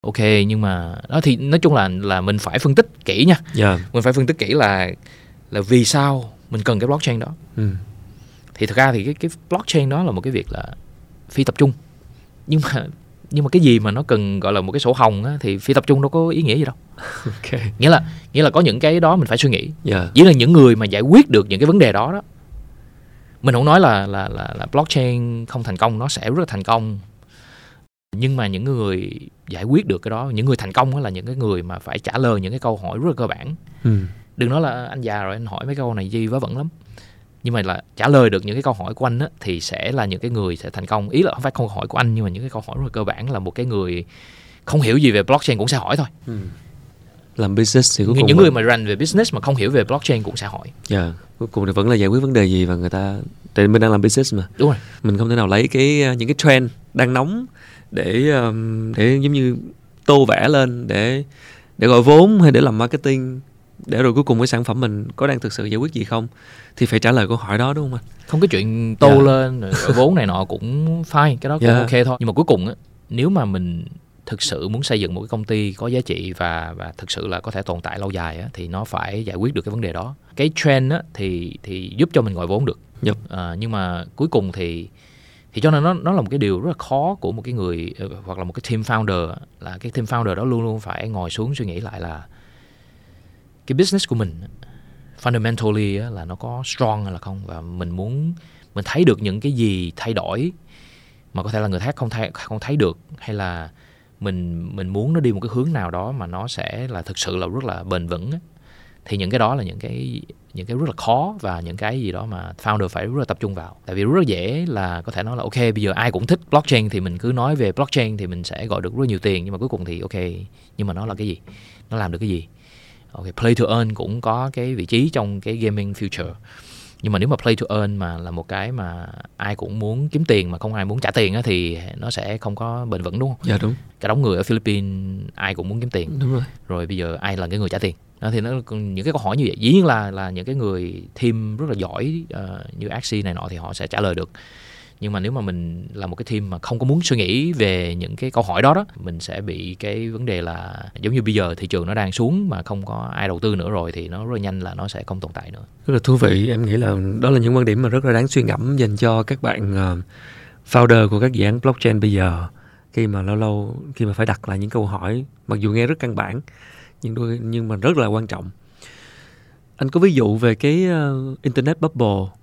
ok nhưng mà đó thì nói chung là là mình phải phân tích kỹ nha yeah. Dạ. mình phải phân tích kỹ là là vì sao mình cần cái blockchain đó ừ. thì thực ra thì cái cái blockchain đó là một cái việc là phi tập trung nhưng mà nhưng mà cái gì mà nó cần gọi là một cái sổ hồng á, thì phi tập trung đâu có ý nghĩa gì đâu okay. nghĩa là nghĩa là có những cái đó mình phải suy nghĩ yeah. Dạ. chỉ là những người mà giải quyết được những cái vấn đề đó đó mình không nói là là là, là blockchain không thành công nó sẽ rất là thành công. Nhưng mà những người giải quyết được cái đó những người thành công là những cái người mà phải trả lời những cái câu hỏi rất là cơ bản. Ừ. đừng nói là anh già rồi anh hỏi mấy câu này gì vớ vẩn lắm. Nhưng mà là trả lời được những cái câu hỏi của anh á, thì sẽ là những cái người sẽ thành công. Ý là không phải câu hỏi của anh nhưng mà những cái câu hỏi rất là cơ bản là một cái người không hiểu gì về blockchain cũng sẽ hỏi thôi. Ừ. làm business thì cuối những, những người mà run về business mà không hiểu về blockchain cũng sẽ hỏi dạ yeah. cuối cùng thì vẫn là giải quyết vấn đề gì và người ta tại mình đang làm business mà đúng rồi mình không thể nào lấy cái những cái trend đang nóng để để giống như tô vẽ lên để để gọi vốn hay để làm marketing để rồi cuối cùng cái sản phẩm mình có đang thực sự giải quyết gì không thì phải trả lời câu hỏi đó đúng không anh không cái chuyện tô yeah. Dạ. lên rồi vốn này nọ cũng fine cái đó cũng yeah. Dạ. ok thôi nhưng mà cuối cùng á nếu mà mình thực sự muốn xây dựng một cái công ty có giá trị và và thực sự là có thể tồn tại lâu dài á, thì nó phải giải quyết được cái vấn đề đó. Cái trend á, thì thì giúp cho mình gọi vốn được. Yep. à, nhưng mà cuối cùng thì thì cho nên nó nó là một cái điều rất là khó của một cái người ờ, hoặc là một cái team founder là cái team founder đó luôn luôn phải ngồi xuống suy nghĩ lại là cái business của mình fundamentally là nó có strong hay là không? Và mình muốn mình thấy được những cái gì thay đổi mà có thể là người khác không thấy không thấy được hay là mình mình muốn nó đi một cái hướng nào đó mà nó sẽ là thực sự là rất là bền vững thì những cái đó là những cái những cái rất là khó và những cái gì đó mà founder phải rất là tập trung vào. Tại vì rất là dễ là có thể nói là, ok, bây giờ ai cũng thích blockchain thì mình cứ nói về blockchain thì mình sẽ gọi được rất nhiều tiền, nhưng mà cuối cùng thì, ok, nhưng mà nó là cái gì? Nó làm được cái gì? Ok, play to earn cũng có cái vị trí trong cái gaming future nhưng mà nếu mà play to earn mà là một cái mà ai cũng muốn kiếm tiền mà không ai muốn trả tiền á thì nó sẽ không có bền vững đúng không? Dạ đúng. Cả đống người ở Philippines ai cũng muốn kiếm tiền. Đúng rồi. Rồi bây giờ ai là cái người trả tiền? Đó, thì nó những cái câu hỏi như vậy dĩ nhiên là là những cái người team rất là giỏi uh, như Axie này nọ thì họ sẽ trả lời được nhưng mà nếu mà mình là một cái team mà không có muốn suy nghĩ về những cái câu hỏi đó đó mình sẽ bị cái vấn đề là giống như bây giờ thị trường nó đang xuống mà không có ai đầu tư nữa rồi thì nó rất là nhanh là nó sẽ không tồn tại nữa. Rất là thú vị. Em nghĩ là đó là những quan điểm mà rất là đáng suy ngẫm dành cho các bạn ờ, founder của các dự án blockchain bây giờ khi mà lâu lâu khi mà phải đặt lại những câu hỏi mặc dù nghe rất căn bản nhưng đôi nhưng mà rất là quan trọng. Anh có ví dụ về cái uh, internet bubble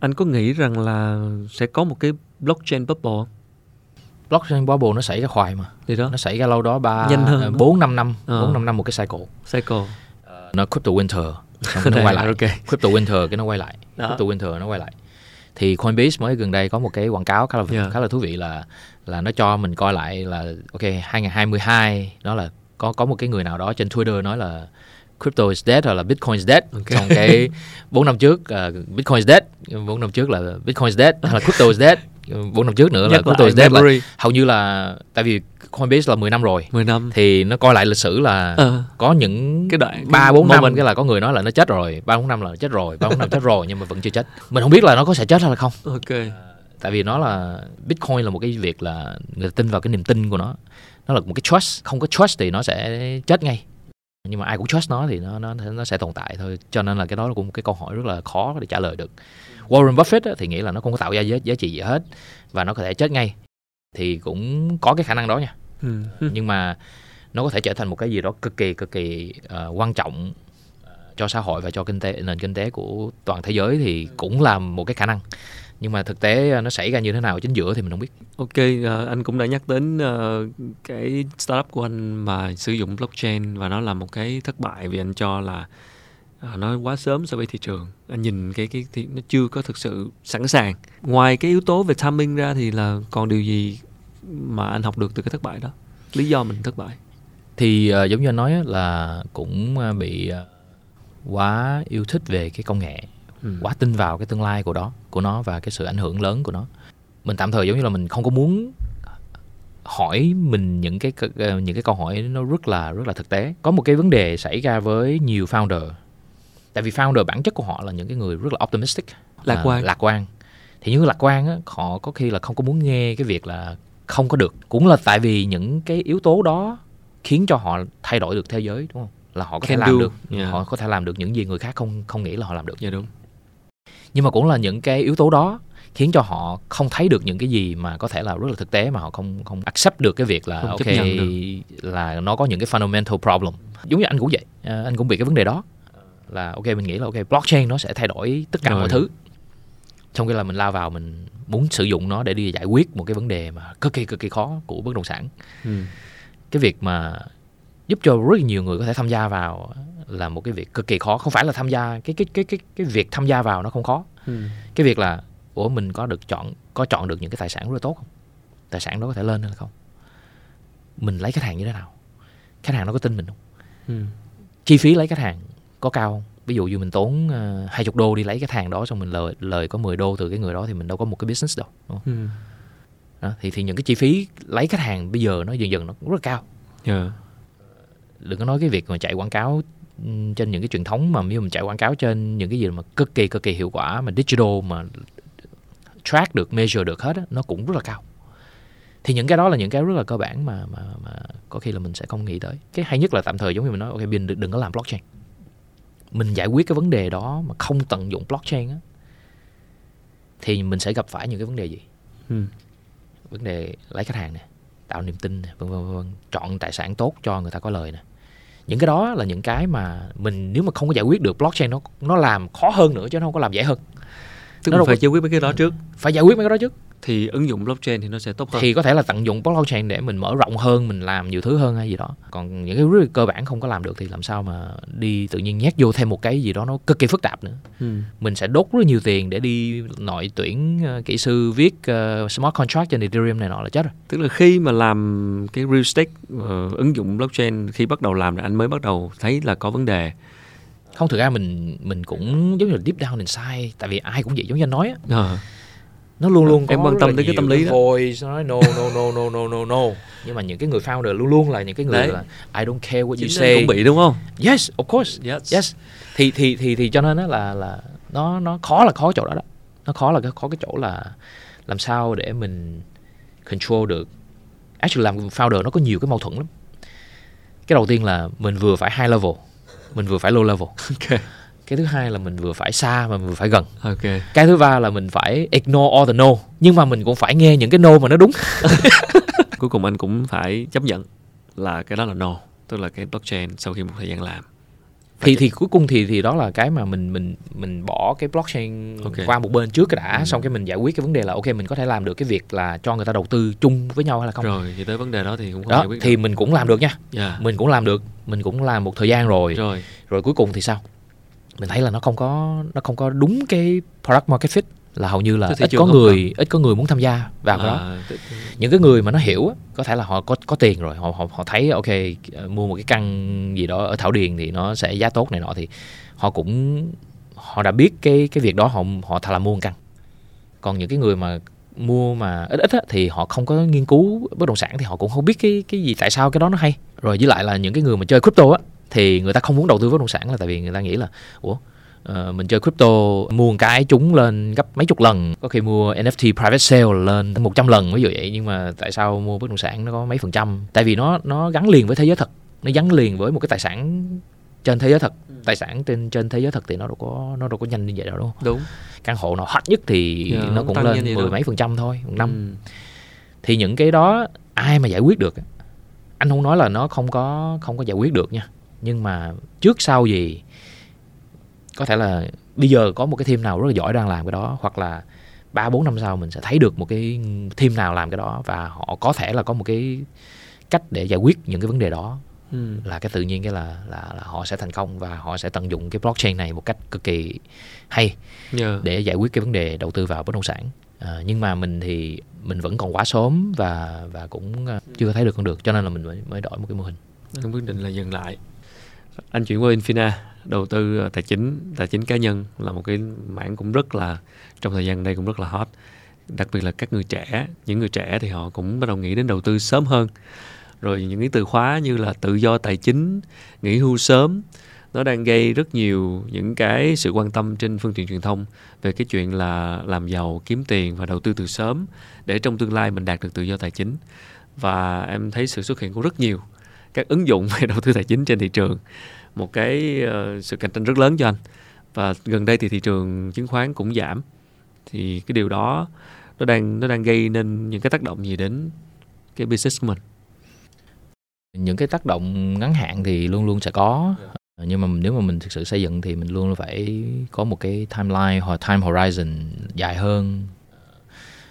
anh có nghĩ rằng là sẽ có một cái blockchain bubble không? blockchain bubble nó xảy ra khoài mà thì đó nó xảy ra lâu đó ba nhanh hơn bốn năm năm ờ. bốn năm năm một cái cycle cycle uh, nó crypto winter xong nó quay lại okay. crypto winter cái nó quay lại đó. crypto winter nó quay lại thì Coinbase mới gần đây có một cái quảng cáo khá là yeah. khá là thú vị là là nó cho mình coi lại là ok 2022 đó là có có một cái người nào đó trên Twitter nói là crypto is dead hoặc là bitcoin is dead. Okay. trong cái bốn năm trước uh, bitcoin is dead bốn năm trước là bitcoin is dead hay là crypto is dead bốn năm trước nữa là crypto is dead là hầu như là tại vì Coinbase là 10 năm rồi. 10 năm. Thì nó coi lại lịch sử là uh, có những cái đoạn ba bốn năm cái là có người nói là nó chết rồi ba bốn năm là chết rồi ba bốn năm chết rồi nhưng mà vẫn chưa chết. Mình không biết là nó có sẽ chết hay là không. Ok. Tại vì nó là bitcoin là một cái việc là người ta tin vào cái niềm tin của nó. Nó là một cái trust không có trust thì nó sẽ chết ngay nhưng mà ai cũng trust nó thì nó nó nó sẽ tồn tại thôi. Cho nên là cái đó cũng một cái câu hỏi rất là khó để trả lời được. Warren Buffett thì nghĩ là nó không có tạo ra giá, giá trị gì hết và nó có thể chết ngay thì cũng có cái khả năng đó nha. Ừ. nhưng mà nó có thể trở thành một cái gì đó cực kỳ cực kỳ uh, quan trọng cho xã hội và cho kinh tế nền kinh tế của toàn thế giới thì cũng là một cái khả năng nhưng mà thực tế ờ, nó xảy ra như thế nào chính giữa thì mình không biết. Ok, uh, anh cũng đã nhắc đến uh, cái startup của anh mà sử dụng blockchain và nó là một cái thất bại vì anh cho là nó quá sớm so với thị trường. Anh nhìn cái cái thì nó chưa có thực sự sẵn sàng. Ngoài cái yếu tố về timing ra thì là còn điều gì mà anh học được từ cái thất bại đó? Lý do mình thất bại? Thì giống như anh nói là cũng bị quá yêu thích về cái công nghệ ừ. quá tin vào cái tương lai của đó của nó và cái sự ảnh hưởng lớn của nó. Mình tạm thời giống như là mình không có muốn hỏi mình những cái ờ, những cái câu hỏi nó rất là rất là thực tế. Có một cái vấn đề xảy ra với nhiều founder. Tại vì founder bản chất của họ là những cái người rất là optimistic lạc quan. à, lạc quan. Thì những người lạc quan á, họ có khi là không có muốn nghe cái việc là không có được. Cũng là tại vì những cái yếu tố đó khiến cho họ thay đổi được thế giới đúng không? Là họ có Can thể làm do. được. Yeah. họ có thể làm được những gì người khác không không nghĩ là họ làm được. Yeah, đúng nhưng mà cũng là những cái yếu tố đó khiến cho họ không thấy được những cái gì mà có thể là rất là thực tế mà họ không không accept được cái việc là không ok là nó có những cái fundamental problem. Giống như anh cũng vậy à, anh cũng bị cái vấn đề đó. Là ok mình nghĩ là ok blockchain nó sẽ thay đổi tất cả Rồi. mọi thứ. Trong khi là mình lao vào mình muốn sử dụng nó để đi giải quyết một cái vấn đề mà cực kỳ cực kỳ khó của bất động sản. Ừ. cái việc mà giúp cho rất nhiều người có thể tham gia vào là một cái việc cực kỳ khó không phải là tham gia cái cái cái cái cái việc tham gia vào nó không khó ừ. cái việc là ủa mình có được chọn có chọn được những cái tài sản rất là tốt không tài sản đó có thể lên hay không mình lấy khách hàng như thế nào khách hàng nó có tin mình không ừ. chi phí lấy khách hàng có cao không ví dụ như mình tốn ờ, hai uh, chục đô đi lấy khách hàng đó xong mình lời lời có 10 đô từ cái người đó thì mình đâu có một cái business đâu đúng không? Ừ. Đó, thì thì những cái chi phí lấy khách hàng bây giờ nó dần dần nó cũng rất là cao yeah. Dạ. đừng có nói cái việc mà chạy quảng cáo trên những cái truyền thống mà nếu mình chạy quảng cáo trên những cái gì mà cực kỳ cực kỳ hiệu quả mà digital mà track được measure được hết á, nó cũng rất là cao. Thì những cái đó là những cái rất là cơ bản mà mà mà có khi là mình sẽ không nghĩ tới. Cái hay nhất là tạm thời giống như mình nói ok mình đừng, đừng có làm blockchain. Mình giải quyết cái vấn đề đó mà không tận dụng blockchain á thì mình sẽ gặp phải những cái vấn đề gì? Ừ. vấn đề lấy khách hàng nè tạo niềm tin nè vân vân vân chọn tài sản tốt cho người ta có lời nè những cái đó là những cái mà mình nếu mà không có giải quyết được blockchain nó nó làm khó hơn nữa chứ nó không có làm dễ hơn. Tức là phải giải quyết mấy cái đó trước. Phải giải quyết mấy cái đó trước thì ứng dụng blockchain thì nó sẽ tốt hơn. Thì có thể là tận dụng blockchain để mình mở rộng hơn mình làm nhiều thứ hơn hay gì đó. Còn những cái rất cơ bản không có làm được thì làm sao mà đi tự nhiên nhét vô thêm một cái gì đó nó cực kỳ phức tạp nữa. Ừ. mình sẽ đốt rất nhiều tiền để đi nội tuyển uh, kỹ sư viết uh, smart contract trên ethereum này nọ là chết rồi. Tức là khi mà làm cái real estate uh, ứng dụng blockchain khi bắt đầu làm là anh mới bắt đầu thấy là có vấn đề. Không thực ra mình mình cũng giống như là deep down inside tại vì ai cũng vậy giống như anh nói á. À. nó luôn luôn em quan tâm tới cái tâm lý đó. voice nó nói no no no no no no no. Nhưng mà những cái người founder luôn luôn là những cái người Đấy. là I don't care what Chính you say cũng bị đúng không? Yes of course. Yes, yes. thì thì thì thì cho nên đó là là nó nó khó là khó chỗ đó đó. Nó khó là khó cái chỗ là làm sao để mình control được. Actually làm founder nó có nhiều cái mâu thuẫn lắm. Cái đầu tiên là mình vừa phải high level mình vừa phải low level. Okay. Cái thứ hai là mình vừa phải xa mà mình vừa phải gần okay. cái thứ ba là mình phải ignore all the no nhưng mà mình cũng phải nghe những cái no mà nó đúng cuối cùng anh cũng phải chấp nhận là cái đó là no tức là cái blockchain sau khi một thời gian làm thì thì cuối cùng thì thì đó là cái mà mình mình mình bỏ cái blockchain okay. qua một bên trước cái đã ừ. xong cái mình giải quyết cái vấn đề là ok mình có thể làm được cái việc là cho người ta đầu tư chung với nhau hay là không rồi thì tới vấn đề đó thì cũng không đó, giải quyết thì được. mình cũng làm được nha yeah. Dạ. mình cũng làm được mình cũng làm một thời gian rồi rồi rồi cuối cùng thì sao mình thấy là nó không có nó không có đúng cái product market fit là hầu như là ít có người ít có người muốn tham gia vào à, đó những cái người mà nó hiểu có thể là họ có có tiền rồi họ họ, họ thấy ok mua một cái căn gì đó ở thảo điền thì nó sẽ giá tốt này nọ thì họ cũng họ đã biết cái cái việc đó họ họ thà là mua một căn. Còn những cái người mà mua mà ít ít á, thì họ không có nghiên cứu bất động sản thì họ cũng không biết cái cái gì tại sao cái đó nó hay. Rồi với lại là những cái người mà chơi crypto á thì người ta không muốn đầu tư bất động sản là tại vì người ta nghĩ là ủa uh, mình chơi crypto mua một cái chúng lên gấp mấy chục lần. Có khi mua NFT private sale lên 100 lần ví dụ vậy nhưng mà tại sao mua bất động sản nó có mấy phần trăm? Tại vì nó nó gắn liền với thế giới thật. Nó gắn liền với một cái tài sản trên thế giới thật. Ừ. tài sản trên trên thế giới thật thì nó đâu có nó đâu có nhanh như vậy đâu đúng không? Đúng. Căn hộ nào hot nhất thì yeah, dạ, nó cũng lên mười mấy phần trăm thôi một năm. Ừ. thì những cái đó ai mà giải quyết được anh không nói là nó không có không có giải quyết được nha nhưng mà trước sau gì có thể là bây giờ có một cái team nào rất là giỏi đang làm cái đó hoặc là ba bốn năm sau mình sẽ thấy được một cái team nào làm cái đó và họ có thể là có một cái cách để giải quyết những cái vấn đề đó ừ. là cái tự nhiên cái là, là là họ sẽ thành công và họ sẽ tận dụng cái blockchain này một cách cực kỳ hay yeah. Dạ. để giải quyết cái vấn đề đầu tư vào bất động sản à, nhưng mà mình thì mình vẫn còn quá sớm và và cũng ờ, chưa thấy được con được cho nên là mình mới mới đổi một cái mô hình quyết định là dừng lại anh chuyển qua Infina, đầu tư ờ, tài chính tài chính cá nhân là một cái mảng cũng rất là, trong thời gian đây cũng rất là hot. Đặc biệt là các người trẻ, những người trẻ thì họ cũng bắt đầu nghĩ đến đầu tư sớm hơn. Rồi những cái từ khóa như là tự do tài chính, nghỉ hưu sớm, nó đang gây rất nhiều những cái sự quan tâm trên phương tiện truyền thông về cái chuyện là làm giàu, kiếm tiền và đầu tư từ sớm để trong tương lai mình đạt được tự do tài chính. Và em thấy sự xuất hiện của rất nhiều các ứng dụng về đầu tư tài chính trên thị trường một cái uh, sự cạnh tranh rất lớn cho anh. Và gần đây thì thị trường chứng khoán cũng giảm. Thì cái điều đó nó đang nó đang gây nên những cái tác động gì đến cái business của mình? Những cái tác động ngắn hạn thì luôn luôn sẽ có. Ờ, nhưng mà nếu mà mình thực sự xây dựng thì mình luôn phải có một cái timeline hoặc time horizon dài hơn ờ,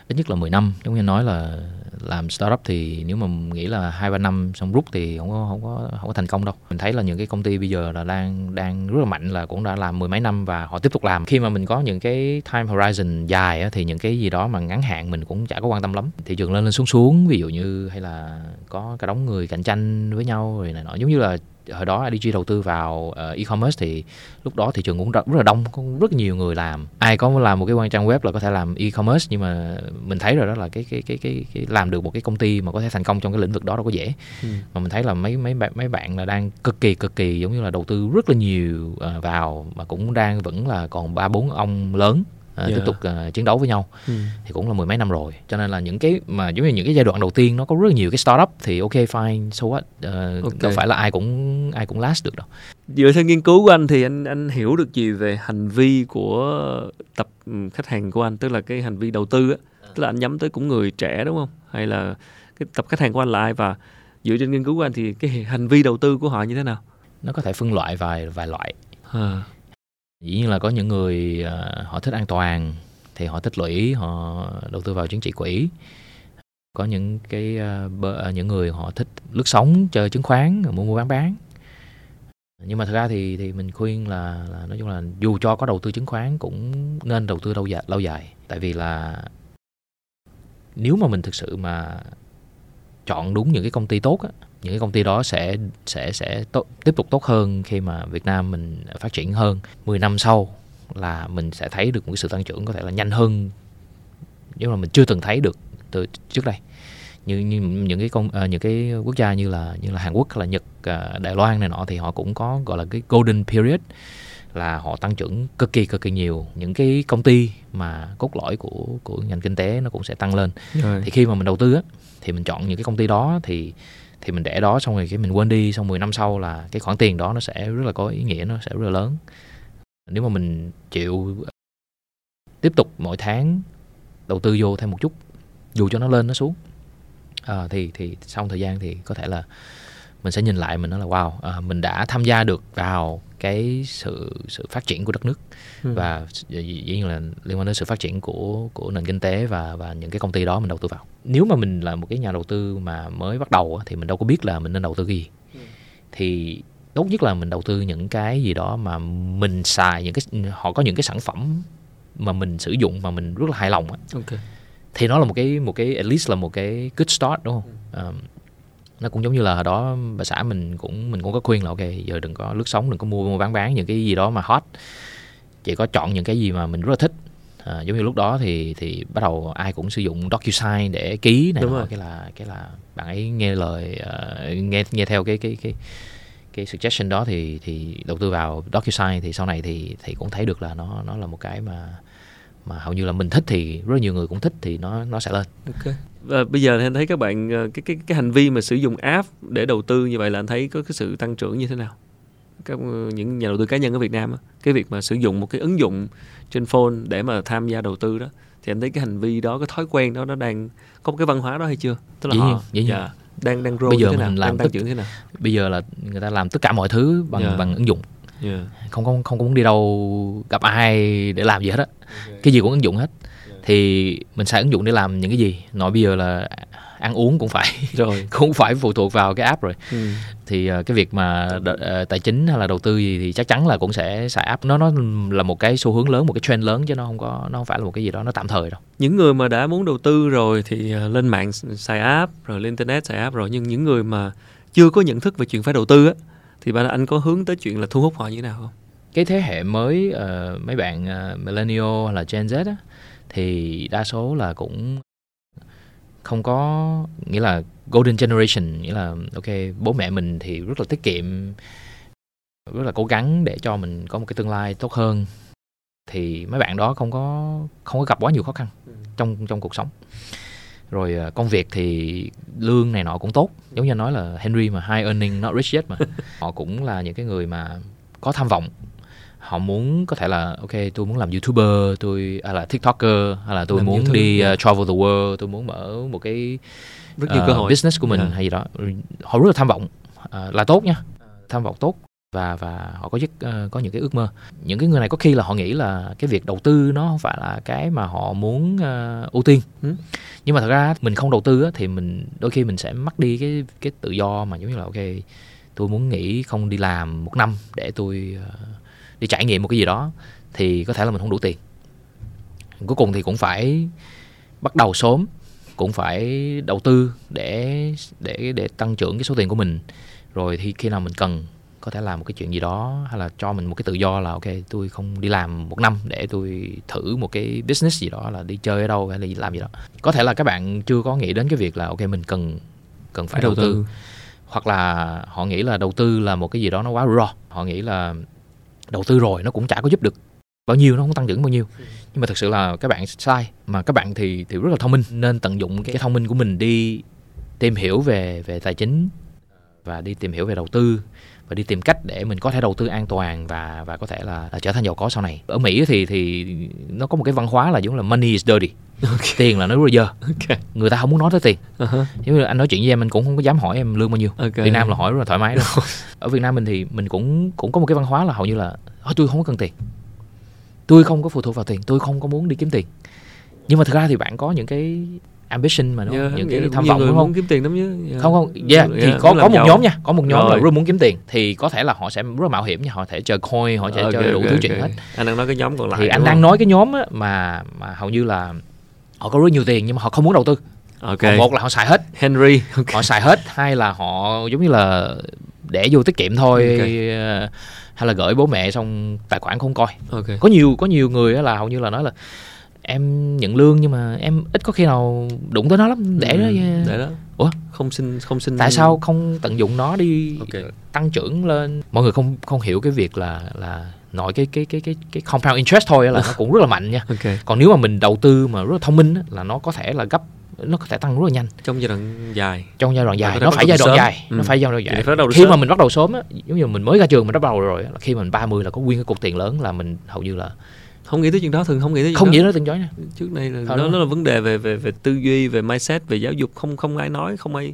ít nhất là 10 năm. Giống như nói là làm startup thì nếu mà nghĩ là hai ba năm xong rút thì không có không có không có thành công đâu. Mình thấy là những cái công ty bây giờ là đang đang rất là mạnh là cũng đã làm mười mấy năm và họ tiếp tục làm. Khi mà mình có những cái time horizon dài á, thì những cái gì đó mà ngắn hạn mình cũng chả có quan tâm lắm. Thị trường lên lên xuống xuống ví dụ như hay là có cả đống người cạnh tranh với nhau rồi này nọ. Giống như là hồi đó IDG đầu tư vào uh, e-commerce thì lúc đó thị trường cũng rất, rất là đông có rất nhiều người làm. Ai có làm một cái quan trang web là có thể làm e-commerce nhưng mà mình thấy rồi đó là cái cái cái cái, cái làm được một cái công ty mà có thể thành công trong cái lĩnh vực đó đâu có dễ ừ. mà mình thấy là mấy mấy bạn mấy bạn là đang cực kỳ cực kỳ giống như là đầu tư rất là nhiều uh, vào mà cũng đang vẫn là còn ba bốn ông lớn yeah. Dạ. tiếp tục uh, chiến đấu với nhau ừ. thì cũng là mười mấy năm rồi cho nên là những cái mà giống như những cái giai đoạn đầu tiên nó có rất nhiều cái startup thì ok fine so what uh, okay. đâu phải là ai cũng ai cũng last được đâu dựa theo nghiên cứu của anh thì anh anh hiểu được gì về hành vi của tập ừ, khách hàng của anh tức là cái hành vi đầu tư á tức là anh nhắm tới cũng người trẻ đúng không? Hay là cái tập khách hàng của anh là ai? Và dựa trên nghiên cứu của anh thì cái hành vi đầu tư của họ như thế nào? Nó có thể phân loại vài vài loại. À. Dĩ nhiên là có những người uh, họ thích an toàn thì họ tích lũy họ đầu tư vào chứng chỉ quỹ. Có những cái bơ, uh, những người họ thích lướt sóng chơi chứng khoán mua mua bán bán. Nhưng mà thật ra thì thì mình khuyên là, là nói chung là dù cho có đầu tư chứng khoán cũng nên đầu tư lâu dài lâu dài. Tại vì là nếu mà mình thực sự mà chọn đúng những cái công ty tốt á, những cái công ty đó sẽ sẽ sẽ tốt, tiếp tục tốt hơn khi mà Việt Nam mình phát triển hơn. 10 năm sau là mình sẽ thấy được một cái sự tăng trưởng có thể là nhanh hơn nhưng mà mình chưa từng thấy được từ trước đây. Như, như những cái công uh, những cái quốc gia như là như là Hàn Quốc hay là Nhật uh, Đài Loan này nọ thì họ cũng có gọi là cái golden period là họ tăng trưởng cực kỳ cực kỳ nhiều. Những cái công ty mà cốt lõi của của ngành kinh tế nó cũng sẽ tăng lên. Rồi. thì khi mà mình đầu tư á thì mình chọn những cái công ty đó thì thì mình để đó xong rồi cái mình quên đi xong 10 năm sau là cái khoản tiền đó nó sẽ rất là có ý nghĩa nó sẽ rất là lớn. Nếu mà mình chịu tiếp tục mỗi tháng đầu tư vô thêm một chút dù cho nó lên nó xuống à, thì thì sau thời gian thì có thể là mình sẽ nhìn lại mình nói là wow à, mình đã tham gia được vào cái sự sự phát triển của đất nước ừ. và dĩ nhiên là liên quan đến sự phát triển của của nền kinh tế và và những cái công ty đó mình đầu tư vào nếu mà mình là một cái nhà đầu tư mà mới bắt đầu thì mình đâu có biết là mình nên đầu tư cái gì ừ. thì tốt nhất là mình đầu tư những cái gì đó mà mình xài những cái họ có những cái sản phẩm mà mình sử dụng mà mình rất là hài lòng okay. thì nó là một cái một cái at least là một cái good start đúng không ừ. um, nó cũng giống như là hồi đó bà xã mình cũng mình cũng có khuyên là ok giờ đừng có lướt sóng đừng có mua mua bán bán những cái gì đó mà hot. Chỉ có chọn những cái gì mà mình rất là thích. À, giống như lúc đó thì thì bắt đầu ai cũng sử dụng DocuSign để ký này Đúng cái là cái là bạn ấy nghe lời uh, nghe nghe theo cái cái cái cái suggestion đó thì thì đầu tư vào DocuSign thì sau này thì thì cũng thấy được là nó nó là một cái mà mà hầu như là mình thích thì rất nhiều người cũng thích thì nó nó sẽ lên. Ok. Và bây giờ thì anh thấy các bạn ờ, cái cái cái hành vi mà sử dụng app để đầu tư như vậy là anh thấy có cái sự tăng trưởng như thế nào? Các ờ, những nhà đầu tư cá nhân ở Việt Nam cái việc mà sử dụng một cái ứng dụng trên phone để mà tham gia đầu tư đó thì anh thấy cái hành vi đó cái thói quen đó nó đang có một cái văn hóa đó hay chưa? Tức là dĩ họ, dĩ nhiên. Dạ, đang đang bây giờ thế nào? làm đang tăng trưởng thế nào? Bây giờ là người ta làm tất cả mọi thứ bằng yeah. Dạ. bằng ứng dụng yeah. không không không muốn đi đâu gặp ai để làm gì hết á okay. cái gì cũng ứng dụng hết yeah. thì mình sẽ ứng dụng để làm những cái gì nội bây giờ là ăn uống cũng phải rồi cũng phải phụ thuộc vào cái app rồi ừ. thì uh, cái việc mà đ- uh, tài chính hay là đầu tư gì thì chắc chắn là cũng sẽ xài app nó nó là một cái xu hướng lớn một cái trend lớn chứ nó không có nó không phải là một cái gì đó nó tạm thời đâu những người mà đã muốn đầu tư rồi thì uh, lên mạng xài app rồi lên internet xài app rồi nhưng những người mà chưa có nhận thức về chuyện phải đầu tư á thì bạn anh có hướng tới chuyện là thu hút họ như thế nào không? Cái thế hệ mới uh, mấy bạn uh, millennial hay là Gen Z á, thì đa số là cũng không có nghĩa là golden generation nghĩa là ok bố mẹ mình thì rất là tiết kiệm rất là cố gắng để cho mình có một cái tương lai tốt hơn. Thì mấy bạn đó không có không có gặp quá nhiều khó khăn ừ. trong trong cuộc sống rồi à, công việc thì lương này nọ cũng tốt. Giống như nói là Henry mà high earning not rich yet mà. Họ cũng là những cái người mà có tham vọng. Họ muốn có thể là ok tôi muốn làm youtuber tôi hay là tiktoker hay là tôi làm muốn YouTube, đi uh, travel the world tôi muốn mở một cái rất nhiều uh, cơ hội. business của mình yeah. hay gì đó. Họ rất là tham vọng. Uh, là tốt nha. Tham vọng tốt và và họ có giấc uh, có những cái ước mơ. Những cái người này có khi là họ nghĩ là cái việc đầu tư nó không phải là cái mà họ muốn uh, ưu tiên. Ừ. nhưng mà thật ra mình không đầu tư á, thì mình đôi khi mình sẽ mất đi cái cái tự do mà giống như là ok tôi muốn nghỉ không đi làm một năm để tôi uh, đi trải nghiệm một cái gì đó thì có thể là mình không đủ tiền. Cuối cùng thì cũng phải bắt đầu sớm cũng phải đầu tư để để để tăng trưởng cái số tiền của mình. Rồi thì khi nào mình cần có thể làm một cái chuyện gì đó hay là cho mình một cái tự do là ok tôi không đi làm một năm để tôi thử một cái business gì đó là đi chơi ở đâu hay là làm gì đó. Có thể là các bạn chưa có nghĩ đến cái việc là ok mình cần cần phải đầu, đầu tư. tư. Hoặc là họ nghĩ là đầu tư là một cái gì đó nó quá rủi ro họ nghĩ là đầu tư rồi nó cũng chả có giúp được bao nhiêu nó không tăng trưởng bao nhiêu. Ừ. nhưng mà thực sự là các bạn sai. Mà các bạn thì thì rất là thông minh nên tận dụng cái thông minh của mình đi tìm hiểu về về tài chính và đi tìm hiểu về đầu tư và đi tìm cách để mình có thể đầu tư an toàn và và có thể là, là trở thành giàu có sau này. Ở Mỹ thì thì nó có một cái văn hóa là giống là money is dirty. Okay. tiền là nó rất là dơ. Okay. người ta không muốn nói tới tiền. Uh-huh. giống như anh nói chuyện với em mình cũng không có dám hỏi em lương bao nhiêu. Okay. Việt Nam là hỏi rất là thoải mái đó. Ở Việt Nam mình thì mình cũng cũng có một cái văn hóa là hầu như là tôi không có cần tiền. Tôi không có phụ thuộc vào tiền. Tôi không có muốn đi kiếm tiền. Nhưng mà thực ra thì bạn có những cái ambition mà nó yeah, những cái tham vọng đúng không? Muốn kiếm tiền lắm chứ. Yeah. Không không, yeah, yeah. thì có có một giàu. nhóm nha, có một nhóm Rồi. là rất muốn kiếm tiền thì có thể là họ sẽ rất là mạo hiểm nha, họ thể chơi coin, họ sẽ okay, chơi đủ okay, thứ okay. chuyện hết. Anh đang nói cái nhóm còn lại. Thì anh đang nói cái nhóm á, mà mà hầu như là họ có rất nhiều tiền nhưng mà họ không muốn đầu tư. Okay. một là họ xài hết. Henry. Okay. Họ xài hết, hai là họ giống như là để vô tiết kiệm thôi. Okay. Hay là gửi bố mẹ xong tài khoản không coi. Okay. Có nhiều có nhiều người là hầu như là nói là em nhận lương nhưng mà em ít có khi nào đụng tới nó lắm để ừ, đó để đó. Ủa? Không xin không xin tại sao không tận dụng nó đi okay. tăng trưởng lên? Mọi người không không hiểu cái việc là là nội cái cái cái cái cái compound interest thôi là nó cũng rất là mạnh nha. Okay. còn nếu mà mình đầu tư mà rất là thông minh là nó có thể là gấp nó có thể tăng rất là nhanh. Trong giai đoạn dài. Trong giai đoạn dài. nó phải giai đoạn dài. Ừ. nó phải giai đoạn dài. khi mà mình bắt đầu sớm á giống như mình mới ra trường mình bắt đầu rồi khi mình 30 là có nguyên cái cục tiền lớn là mình hầu như là không nghĩ tới chuyện đó thường không nghĩ tới chuyện không đó. nghĩ tới chuyện đó nha. Trước đây là nó, nó là vấn đề về về về tư duy về mindset về giáo dục không không ai nói không ai.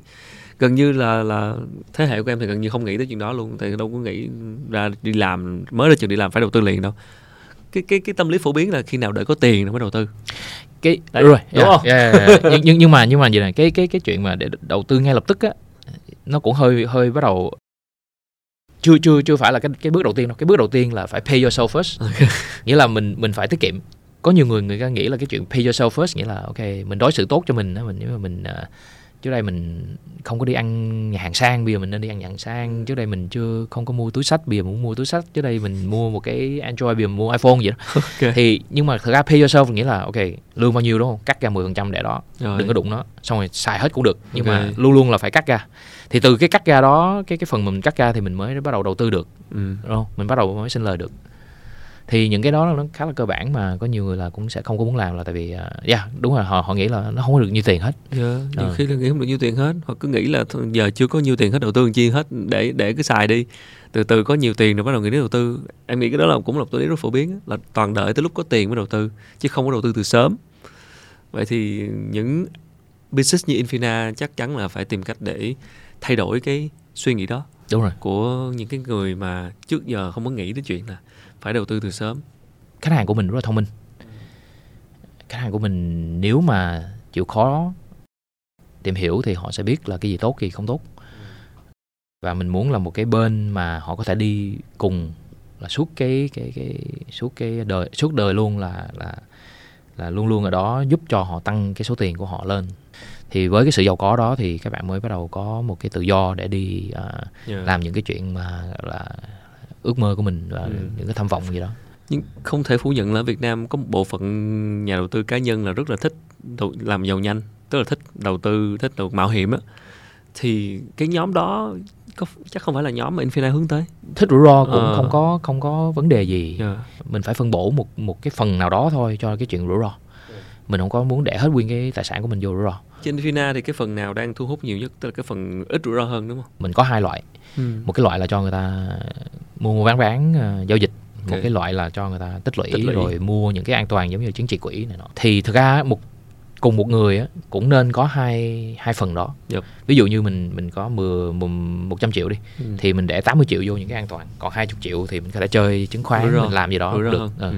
Gần như là là thế hệ của em thì gần như không nghĩ tới chuyện đó luôn thì đâu có nghĩ ra đi làm mới ra trường đi làm phải đầu tư liền đâu. Cái cái cái tâm lý phổ biến là khi nào đợi có tiền nó mới đầu tư. Cái Đấy, rồi đúng yeah, không? Yeah, yeah, yeah. nhưng, nhưng nhưng mà nhưng mà vậy này cái cái cái chuyện mà để đầu tư ngay lập tức á nó cũng hơi hơi bắt đầu chưa chưa chưa phải là cái cái bước đầu tiên đâu. Cái bước đầu tiên là phải pay yourself first. Okay. nghĩa là mình mình phải tiết kiệm. Có nhiều người người ta nghĩ là cái chuyện pay yourself first nghĩa là ok mình đối xử tốt cho mình mình nếu mà mình uh, trước đây mình không có đi ăn nhà hàng sang bây giờ mình nên đi ăn nhà hàng sang. Trước đây mình chưa không có mua túi sách bây giờ muốn mua túi sách trước đây mình mua một cái android bây giờ mua iphone vậy đó. Okay. thì nhưng mà thật ra pay yourself nghĩa là ok lương bao nhiêu đúng không? Cắt ra 10% để đó. Rồi. đừng có đụng nó. Xong rồi xài hết cũng được nhưng okay. mà luôn luôn là phải cắt ra. Thì từ cái cắt ra đó cái cái phần mình cắt ra thì mình mới bắt đầu đầu tư được. Ừ. đúng không? Mình bắt đầu mới sinh lời được thì những cái đó nó khá là cơ bản mà có nhiều người là cũng sẽ không có muốn làm là tại vì uh, yeah đúng rồi họ họ nghĩ là nó không có được nhiêu tiền hết. Yeah, dạ, nhiều uh. khi là nghĩ không được nhiêu tiền hết. Hoặc cứ nghĩ là giờ chưa có nhiêu tiền hết đầu tư chi hết để để cứ xài đi. Từ từ có nhiều tiền rồi bắt đầu nghĩ đến đầu tư. Em nghĩ cái đó là cũng là một lý rất phổ biến là toàn đợi tới lúc có tiền mới đầu tư chứ không có đầu tư từ sớm. Vậy thì những business như Infina chắc chắn là phải tìm cách để thay đổi cái suy nghĩ đó đúng rồi. của những cái người mà trước giờ không có nghĩ đến chuyện là phải đầu tư từ sớm. Khách hàng của mình rất là thông minh. Khách hàng của mình nếu mà chịu khó tìm hiểu thì họ sẽ biết là cái gì tốt cái gì không tốt. Và mình muốn là một cái bên mà họ có thể đi cùng là suốt cái cái cái suốt cái đời suốt đời luôn là là là luôn luôn ở đó giúp cho họ tăng cái số tiền của họ lên. Thì với cái sự giàu có đó thì các bạn mới bắt đầu có một cái tự do để đi uh, yeah. làm những cái chuyện mà là ước mơ của mình và ừ. những cái tham vọng gì đó nhưng không thể phủ nhận là Việt Nam có một bộ phận nhà đầu tư cá nhân là rất là thích làm giàu nhanh tức là thích đầu tư thích đầu mạo hiểm á thì cái nhóm đó có chắc không phải là nhóm mà Infinite hướng tới thích rủi ro cũng ờ. không có không có vấn đề gì yeah. Dạ. mình phải phân bổ một một cái phần nào đó thôi cho cái chuyện rủi ro mình không có muốn để hết nguyên cái tài sản của mình vô rủi ro trên Fina thì cái phần nào đang thu hút nhiều nhất tức là cái phần ít rủi ro hơn đúng không mình có hai loại ừ. một cái loại là cho người ta mua bán bán uh, giao dịch okay. một cái loại là cho người ta tích lũy, tích lũy rồi mua những cái an toàn giống như chứng chỉ quỹ này nọ thì thực ra một cùng một người á, cũng nên có hai hai phần đó yep. ví dụ như mình mình có 10, 100 triệu đi ừ. thì mình để 80 triệu vô những cái an toàn còn 20 triệu thì mình có thể chơi chứng khoán mình làm gì đó được ừ. Ừ.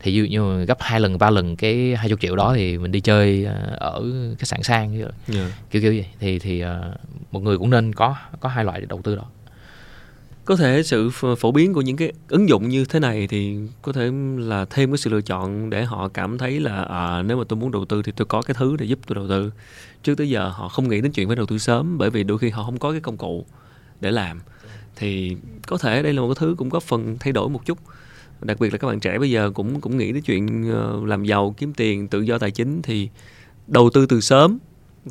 thì ví dụ như gấp hai lần ba lần cái 20 triệu đó thì mình đi chơi ờ, ở khách sạn sang. Yeah. kiểu kiểu gì thì thì uh, một người cũng nên có có hai loại đầu tư đó có thể sự phổ biến của những cái ứng dụng như thế này thì có thể là thêm cái sự lựa chọn để họ cảm thấy là à, nếu mà tôi muốn đầu tư thì tôi có cái thứ để giúp tôi đầu tư. Trước tới giờ họ không nghĩ đến chuyện phải đầu tư sớm bởi vì đôi khi họ không có cái công cụ để làm. Thì có thể đây là một cái thứ cũng có phần thay đổi một chút. Đặc biệt là các bạn trẻ bây giờ cũng cũng nghĩ đến chuyện ờ, làm giàu kiếm tiền tự do tài chính thì đầu tư từ sớm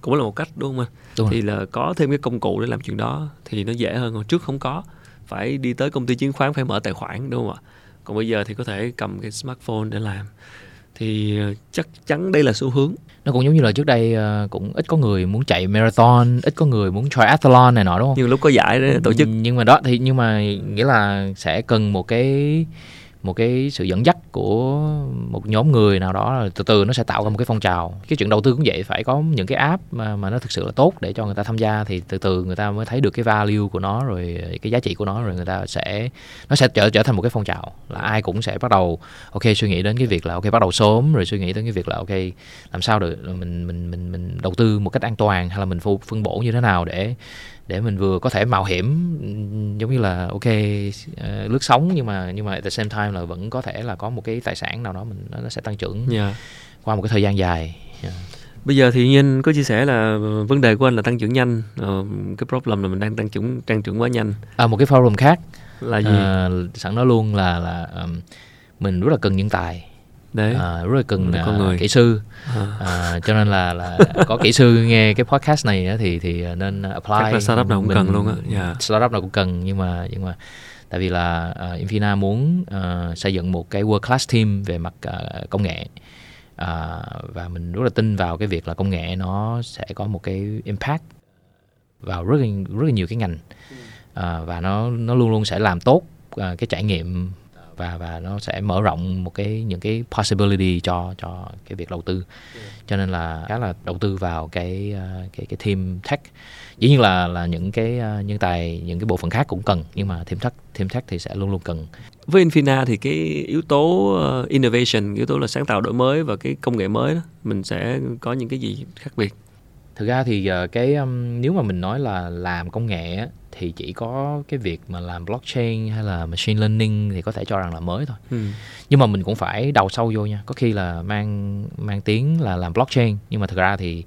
cũng là một cách đúng không anh? Thì là có thêm cái công cụ để làm chuyện đó thì nó dễ hơn hồi trước không có phải đi tới công ty chứng khoán phải mở tài khoản đúng không ạ? Còn bây giờ thì có thể cầm cái smartphone để làm. Thì ờ, chắc chắn đây là xu hướng. Nó cũng giống như là trước đây ờ, cũng ít có người muốn chạy marathon ít có người muốn triathlon này nọ đúng không? Nhưng lúc có giải để tổ chức. Nhưng mà đó thì nhưng mà nghĩa là sẽ cần một cái một cái sự dẫn dắt của một nhóm người nào đó là từ từ nó sẽ tạo ra một cái phong trào. Cái chuyện đầu tư cũng vậy, phải có những cái app mà mà nó thực sự là tốt để cho người ta tham gia thì từ từ người ta mới thấy được cái value của nó, rồi cái giá trị của nó, rồi người ta sẽ, nó sẽ trở trở thành một cái phong trào, là ai cũng sẽ bắt đầu, ok, suy nghĩ đến cái việc là ok, bắt đầu sớm, rồi suy nghĩ đến cái việc là ok, làm sao được mình mình mình mình đầu tư một cách an toàn, hay là mình phân bổ như thế nào để để mình vừa có thể mạo hiểm giống như là ok uh, lướt sóng nhưng mà nhưng mà at the same time là vẫn có thể là có một cái tài sản nào đó mình nó sẽ tăng trưởng yeah. Dạ. qua một cái thời gian dài yeah. bây giờ thì nhiên có chia sẻ là vấn đề của anh là tăng trưởng nhanh uh, cái problem là mình đang tăng trưởng tăng trưởng quá nhanh à một cái problem khác là gì uh, sẵn nói luôn là là um, mình rất là cần nhân tài Đấy. À, rất là cần con người. kỹ sư à. À, cho nên là là có kỹ sư nghe cái podcast này á, thì thì nên apply Chắc là startup nào cũng mình, cần luôn á yeah. Dạ. startup nào cũng cần nhưng mà nhưng mà tại vì là uh, Infina muốn uh, xây dựng một cái world class team về mặt uh, công nghệ uh, và mình rất là tin vào cái việc là công nghệ nó sẽ có một cái impact vào rất là rất là nhiều cái ngành uh, và nó nó luôn luôn sẽ làm tốt uh, cái trải nghiệm và và nó sẽ mở rộng một cái những cái possibility cho cho cái việc đầu tư. Cho nên là khá là đầu tư vào cái ờ, cái cái team tech. Dĩ nhiên là là những cái ờ, nhân tài những cái bộ phận khác cũng cần nhưng mà team tech team tech thì sẽ luôn luôn cần. Với Infina thì cái yếu tố ờ, innovation yếu tố là sáng tạo đổi mới và cái công nghệ mới đó mình sẽ có những cái gì khác biệt thực ra thì cái um, nếu mà mình nói là làm công nghệ thì chỉ có cái việc mà làm blockchain hay là machine learning thì có thể cho rằng là mới thôi. Ừ. nhưng mà mình cũng phải đầu sâu vô nha. Có khi là mang mang tiếng là làm blockchain nhưng mà thực ra thì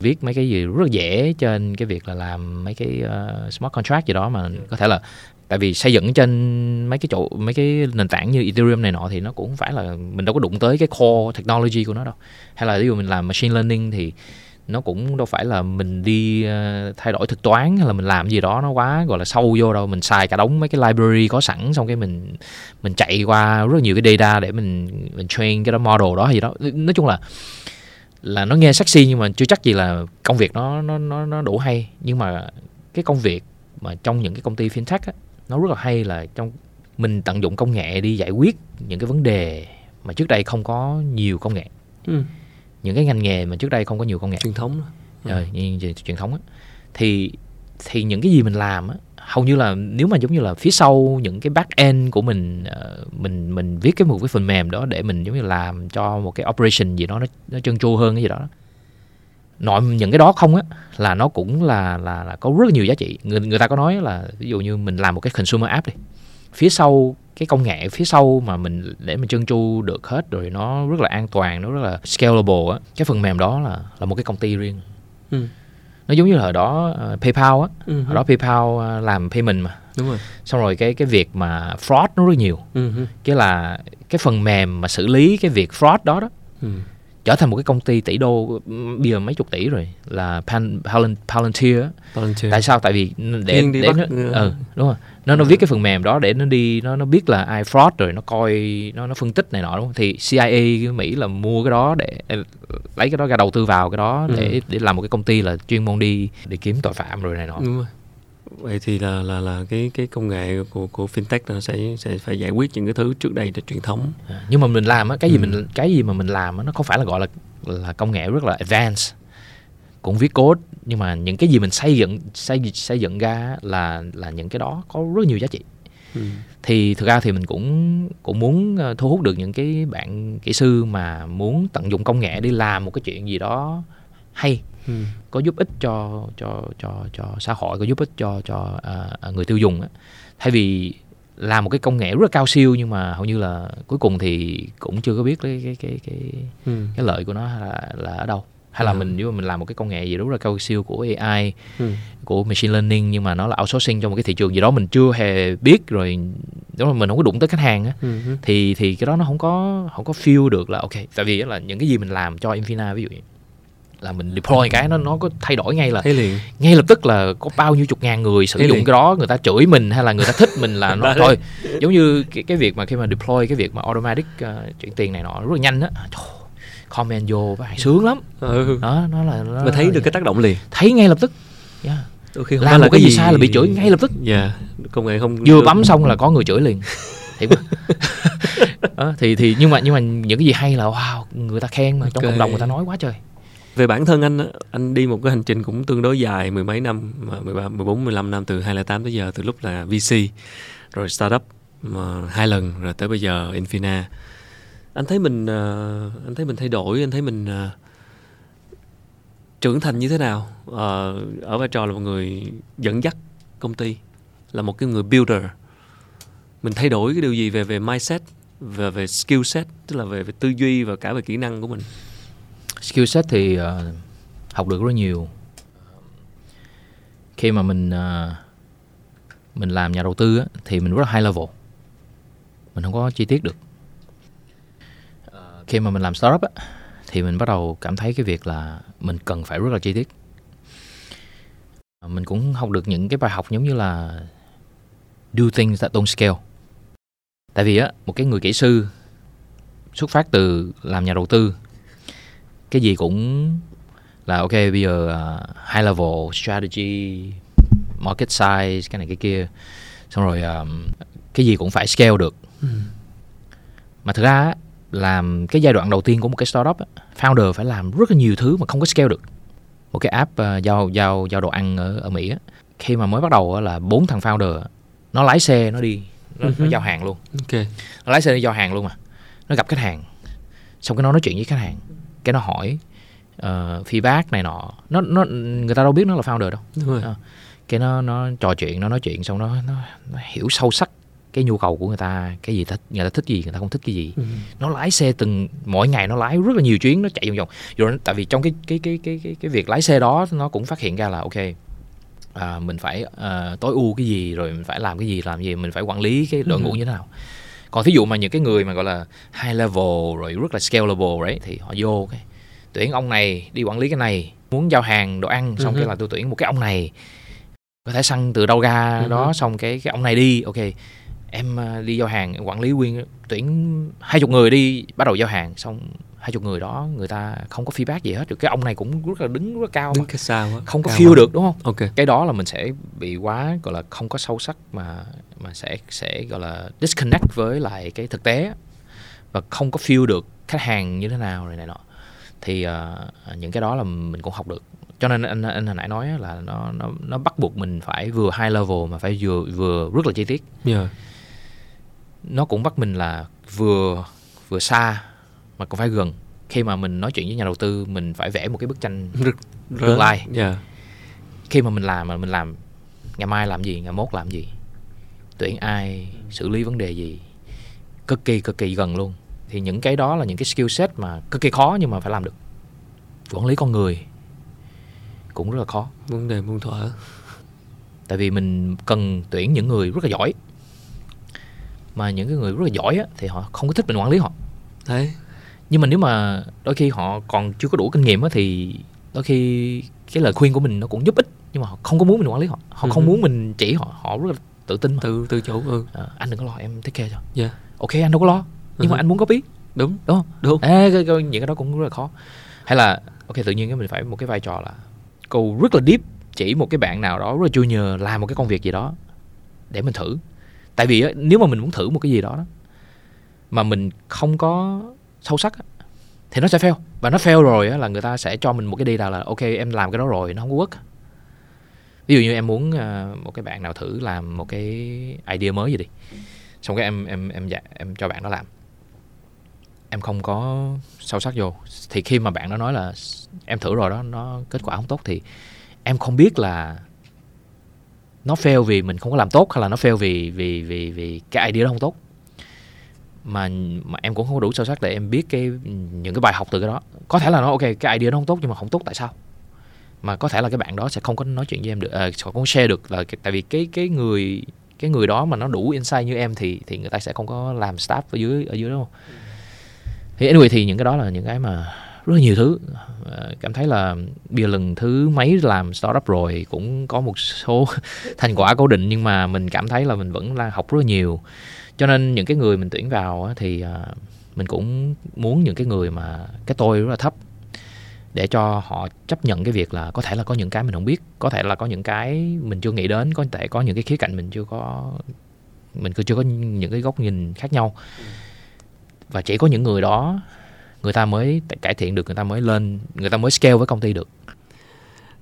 viết mấy cái gì rất là dễ trên cái việc là làm mấy cái uh, smart contract gì đó mà có thể là tại vì xây dựng trên mấy cái chỗ mấy cái nền tảng như Ethereum này nọ thì nó cũng phải là mình đâu có đụng tới cái core technology của nó đâu. Hay là ví dụ mình làm machine learning thì nó cũng đâu phải là mình đi ờ, thay đổi thực toán hay là mình làm gì đó nó quá gọi là sâu vô đâu. Mình xài cả đống mấy cái library có sẵn xong cái mình mình chạy qua rất nhiều cái data để mình mình train cái đó model đó hay gì đó. Nói chung là là nó nghe sexy nhưng mà chưa chắc gì là công việc nó nó nó nó đủ hay. Nhưng mà cái công việc mà trong những cái công ty fintech á, nó rất là hay là trong mình tận dụng công nghệ đi giải quyết những cái vấn đề mà trước đây không có nhiều công nghệ. Ừ những cái ngành nghề mà trước đây không có nhiều công nghệ. Truyền thống rồi ừ. như truyền thống á. Thì thì những cái gì mình làm á hầu như là nếu mà giống như là phía sau những cái back end của mình uh, mình mình viết cái một cái phần mềm đó để mình giống như làm cho một cái operation gì đó nó nó trơn tru hơn cái gì đó nội những cái đó không á là nó cũng là là là có rất nhiều giá trị. Người người ta có nói là ví dụ như mình làm một cái consumer app đi phía sau cái công nghệ phía sau mà mình để mình trơn tru được hết rồi nó rất là an toàn nó rất là scalable á cái phần mềm đó là là một cái công ty riêng ừ. nó giống như là ở đó uh, PayPal á uh-huh. ở đó PayPal uh, làm payment mà đúng rồi xong rồi cái cái việc mà fraud nó rất nhiều uh-huh. cái là cái phần mềm mà xử lý cái việc fraud đó đó uh-huh trở thành một cái công ty tỷ đô bây giờ mấy chục tỷ rồi là Pan, Palantir, Palantir. tại sao? Tại vì để để bắt, nó ừ, đúng rồi. Nó nó viết cái phần mềm đó để nó đi nó nó biết là ai fraud rồi nó coi nó nó phân tích này nọ đúng không? Thì CIA Mỹ là mua cái đó để lấy cái đó ra đầu tư vào cái đó để ừ. để làm một cái công ty là chuyên môn đi để kiếm tội phạm rồi này nọ. Đúng rồi vậy thì là là là cái cái công nghệ của của fintech nó sẽ sẽ phải giải quyết những cái thứ trước đây là truyền thống à, nhưng mà mình làm á cái gì ừ. mình cái gì mà mình làm á nó không phải là gọi là là công nghệ rất là advanced cũng viết code nhưng mà những cái gì mình xây dựng xây xây dựng ra là là những cái đó có rất nhiều giá trị ừ. thì thực ra thì mình cũng cũng muốn ờ, thu hút được những cái bạn kỹ sư mà muốn tận dụng công nghệ đi làm một cái chuyện gì đó hay ừ. Có giúp ích cho cho cho cho xã hội có giúp ích cho cho uh, người tiêu dùng á thay vì làm một cái công nghệ rất là cao siêu nhưng mà hầu như là cuối cùng thì cũng chưa có biết cái cái cái cái, ừ. cái lợi của nó là là ở đâu hay là ừ. mình nếu mà mình làm một cái công nghệ gì rất là cao siêu của AI ừ. của machine learning nhưng mà nó là outsourcing trong một cái thị trường gì đó mình chưa hề biết rồi nếu mà mình không có đụng tới khách hàng á ừ. thì thì cái đó nó không có không có feel được là ok tại vì là những cái gì mình làm cho Infina ví dụ như là mình deploy cái nó nó có thay đổi ngay là liền. ngay lập tức là có bao nhiêu chục ngàn người sử Thấy dụng liền. cái đó người ta chửi mình hay là người ta thích mình là nó thôi giống như cái cái việc mà khi mà deploy cái việc mà automatic uh, chuyển tiền này nọ rất là nhanh á comment vô bạn sướng lắm ừ. đó nó là nó, mà thấy được cái tác động liền thấy ngay lập tức yeah. Đôi khi không làm một cái gì sai là bị chửi ngay lập tức dạ yeah. công nghệ không vừa bấm xong là có người chửi liền thiệt đó, thì thì nhưng mà nhưng mà những cái gì hay là wow người ta khen mà trong okay. cộng đồng người ta nói quá trời về bản thân anh anh đi một cái hành trình cũng tương đối dài mười mấy năm mà 13, 14 15 năm từ 2008 tới giờ từ lúc là VC rồi startup mà hai lần rồi tới bây giờ Infina. Anh thấy mình ờ, anh thấy mình thay đổi anh thấy mình ờ, trưởng thành như thế nào? Ờ, ở vai trò là một người dẫn dắt công ty là một cái người builder. Mình thay đổi cái điều gì về về mindset về về skill set tức là về về tư duy và cả về kỹ năng của mình? Skill set thì uh, học được rất nhiều. Khi mà mình uh, mình làm nhà đầu tư á, thì mình rất là high level. Mình không có chi tiết được. Ờ, khi mà mình làm startup á, thì mình bắt đầu cảm thấy cái việc là mình cần phải rất là chi tiết. Mình cũng học được những cái bài học giống như là do things that don't scale. Tại vì á một cái người kỹ sư xuất phát từ làm nhà đầu tư cái gì cũng là ok bây giờ uh, high level strategy market size cái này cái kia. Xong rồi um, cái gì cũng phải scale được. Ừ. mà thực ra làm cái giai đoạn đầu tiên của một cái startup founder phải làm rất là nhiều thứ mà không có scale được. Một cái app uh, giao giao giao đồ ăn ở ở Mỹ á, khi mà mới bắt đầu là bốn thằng founder nó lái xe nó đi nó, uh-huh. nó giao hàng luôn. Okay. nó lái xe đi giao hàng luôn mà. Nó gặp khách hàng. Xong cái nó nói chuyện với khách hàng cái nó hỏi uh, feedback này nọ nó nó người ta đâu biết nó là founder đâu Đúng rồi. Uh, cái nó nó trò chuyện nó nói chuyện xong nó nó, nó hiểu sâu sắc cái nhu cầu của người ta cái gì thích người ta thích gì người ta không thích cái gì ừ. nó lái xe từng mỗi ngày nó lái rất là nhiều chuyến nó chạy vòng vòng rồi tại vì trong cái cái cái cái cái cái việc lái xe đó nó cũng phát hiện ra là ok à, mình phải uh, tối ưu cái gì rồi mình phải làm cái gì làm gì mình phải quản lý cái đội ngũ ừ. như thế nào còn thí dụ mà những cái người mà gọi là high level rồi rất là scalable đấy thì họ vô cái tuyển ông này đi quản lý cái này muốn giao hàng đồ ăn xong uh-huh. cái ừ là tôi tuyển một cái ông này có thể săn từ đâu ra uh-huh. đó xong cái cái ông này đi ok em à, đi giao hàng quản lý nguyên tuyển hai chục người đi bắt đầu giao hàng xong hai chục người đó người ta không có feedback gì hết được cái ông này cũng rất là đứng rất là cao đứng cái sao không có feel được đúng không? Ok. Cái đó là mình sẽ bị quá gọi là không có sâu sắc mà mà sẽ sẽ gọi là disconnect với lại cái thực tế và không có feel được khách hàng như thế nào rồi này nọ. Thì uh, những cái đó là mình cũng học được. Cho nên anh anh hồi nãy nói là nó nó nó bắt buộc mình phải vừa high level mà phải vừa vừa rất là chi tiết. Yeah. nó cũng bắt mình là vừa vừa xa mà cũng phải gần. Khi mà mình nói chuyện với nhà đầu tư mình phải vẽ một cái bức tranh tương lai. Yeah. khi mà mình làm mà mình làm ngày mai làm gì ngày mốt làm gì tuyển ai xử lý vấn đề gì cực kỳ cực kỳ gần luôn. Thì những cái đó là những cái skill set mà cực kỳ khó nhưng mà phải làm được. Quản lý con người cũng rất là khó. Vấn đề muôn thuở. Tại vì mình cần tuyển những người rất là giỏi. Mà những cái người rất là giỏi á, thì họ không có thích mình quản lý họ. Đấy nhưng mà nếu mà đôi khi họ còn chưa có đủ kinh nghiệm á, thì đôi khi cái lời khuyên của mình nó cũng giúp ích nhưng mà họ không có muốn mình quản lý họ họ không ừ. muốn mình chỉ họ họ rất là tự tin tự tự chủ ừ. à, anh đừng có lo em take care cho yeah. ok anh đâu có lo nhưng uh-huh. mà ừ. anh muốn ý đúng đúng không đúng à, cái, cái, những cái đó cũng rất là khó hay là ok tự nhiên cái mình phải một cái vai trò là câu rất là deep chỉ một cái bạn nào đó rất là junior làm một cái công việc gì đó để mình thử tại vì nếu mà mình muốn thử một cái gì đó, đó mà mình không có sâu sắc thì nó sẽ fail. Và nó fail rồi là người ta sẽ cho mình một cái đi là ok em làm cái đó rồi nó không có work. Ví dụ như em muốn ờ, một cái bạn nào thử làm một cái idea mới gì đi. Xong cái em em em dạ, em cho bạn đó làm. Em không có sâu sắc vô. Thì khi mà bạn đó nói là em thử rồi đó nó kết quả không tốt thì em không biết là nó fail vì mình không có làm tốt hay là nó fail vì vì vì vì cái idea đó không tốt mà mà em cũng không đủ sâu sắc để em biết cái những cái bài học từ cái đó. Có thể là nó ok cái idea nó không tốt nhưng mà không tốt tại sao? Mà có thể là cái bạn đó sẽ không có nói chuyện với em được à, không share được là tại vì cái cái người cái người đó mà nó đủ insight như em thì thì người ta sẽ không có làm staff ở dưới ở dưới đâu thì anyway thì những cái đó là những cái mà rất là nhiều thứ. À, cảm thấy là bây giờ lần thứ mấy làm startup rồi cũng có một số thành quả cố định nhưng mà mình cảm thấy là mình vẫn là học rất là nhiều cho nên những cái người mình tuyển vào thì à, mình cũng muốn những cái người mà cái tôi rất là thấp để cho họ chấp nhận cái việc là có thể là có những cái mình không biết có thể là có những cái mình chưa nghĩ đến có thể có những cái khía cạnh mình chưa có mình chưa có những cái góc nhìn khác nhau. Và chỉ có những người đó người ta mới cải thiện được người ta mới lên người ta mới scale với công ty được.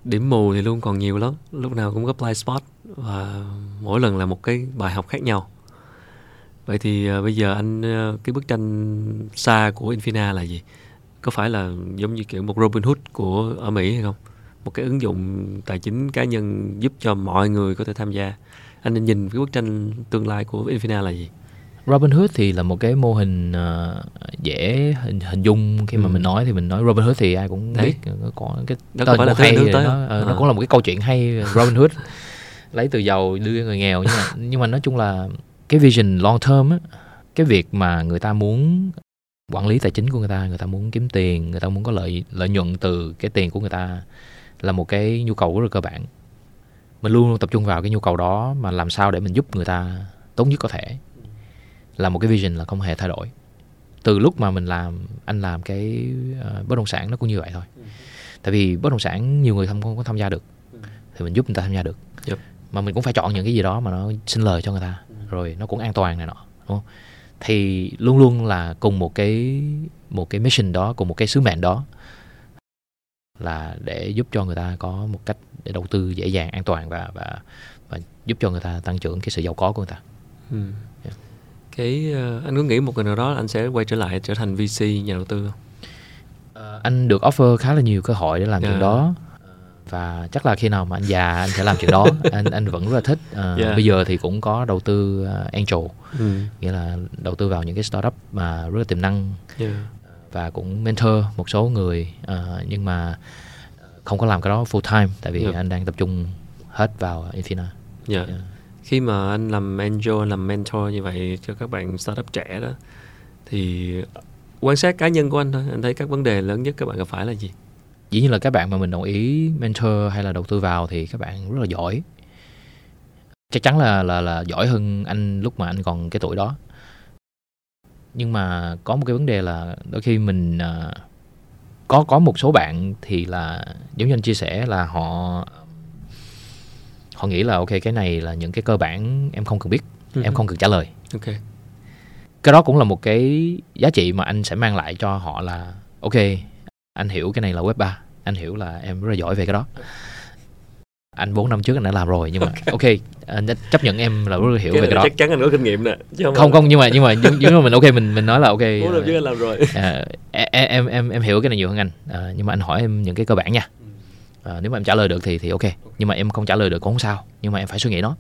Điểm mù thì luôn còn nhiều lắm lúc nào cũng có blind spot và mỗi lần là một cái bài học khác nhau vậy thì uh, bây giờ anh uh, cái bức tranh xa của Infina là gì? Có phải là giống như kiểu một Robin Hood của ở Mỹ hay không? Một cái ứng dụng tài chính cá nhân giúp cho mọi người có thể tham gia. Anh nên nhìn cái bức tranh tương lai của Infina là gì? Robinhood thì là một cái mô hình uh, dễ hình, hình dung. Khi mà ừ. mình nói thì mình nói Robinhood thì ai cũng Đấy. biết có cái nó tên là hay nước tới nó, à. nó cũng là một cái câu chuyện hay Robinhood lấy từ giàu đưa người nghèo. Nhưng mà nhưng mà nói chung là cái vision long term á cái việc mà người ta muốn quản lý tài chính của người ta người ta muốn kiếm tiền người ta muốn có lợi lợi nhuận từ cái tiền của người ta là một cái nhu cầu rất là cơ bản. Mình luôn luôn tập trung vào cái nhu cầu đó mà làm sao để mình giúp người ta tốt nhất có thể. Là một cái vision là không hề thay đổi. Từ lúc mà mình làm anh làm cái uh, bất động sản nó cũng như vậy thôi. Tại vì bất động sản nhiều người không, không có tham gia được. Thì mình giúp người ta tham gia được. Yep. mà mình cũng phải chọn những cái gì đó mà nó xin lời cho người ta rồi nó cũng an toàn này nọ đúng không thì luôn luôn là cùng một cái một cái mission đó cùng một cái sứ mệnh đó là để giúp cho người ta có một cách để đầu tư dễ dàng an toàn và và và giúp cho người ta tăng trưởng cái sự giàu có của người ta ừ. yeah. cái uh, anh có nghĩ một ngày nào đó anh sẽ quay trở lại trở thành VC nhà đầu tư không uh, anh được offer khá là nhiều cơ hội để làm yeah. chuyện đó và chắc là khi nào mà anh già anh sẽ làm chuyện đó anh anh vẫn rất là thích uh, yeah. bây giờ thì cũng có đầu tư uh, angel ừ. nghĩa là đầu tư vào những cái startup mà rất là tiềm năng yeah. và cũng mentor một số người uh, nhưng mà không có làm cái đó full time tại vì yeah. anh đang tập trung hết vào Infina. Yeah. yeah. Khi mà anh làm angel, anh làm mentor như vậy cho các bạn startup trẻ đó thì quan sát cá nhân của anh thôi, anh thấy các vấn đề lớn nhất các bạn gặp phải là gì? Dĩ nhiên là các bạn mà mình đồng ý mentor hay là đầu tư vào thì các bạn rất là giỏi. Chắc chắn là là là giỏi hơn anh lúc mà anh còn cái tuổi đó. Nhưng mà có một cái vấn đề là đôi khi mình uh, có có một số bạn thì là giống như anh chia sẻ là họ họ nghĩ là ok cái này là những cái cơ bản em không cần biết uh-huh. em không cần trả lời. Ok. Cái đó cũng là một cái giá trị mà anh sẽ mang lại cho họ là ok anh hiểu cái này là web 3 anh hiểu là em rất là giỏi về cái đó. Anh 4 năm trước anh đã làm rồi nhưng mà ok, okay anh chấp nhận em là rất là hiểu cái về cái đó. chắc chắn anh có kinh nghiệm nè không không, không nhưng mà nhưng mà nhưng, mà mình ok mình mình nói là ok bốn năm trước anh làm rồi. à, em em em hiểu cái này nhiều hơn anh à, nhưng mà anh hỏi em những cái cơ bản nha. À, nếu mà em trả lời được thì thì ok nhưng mà em không trả lời được cũng không sao nhưng mà em phải suy nghĩ nó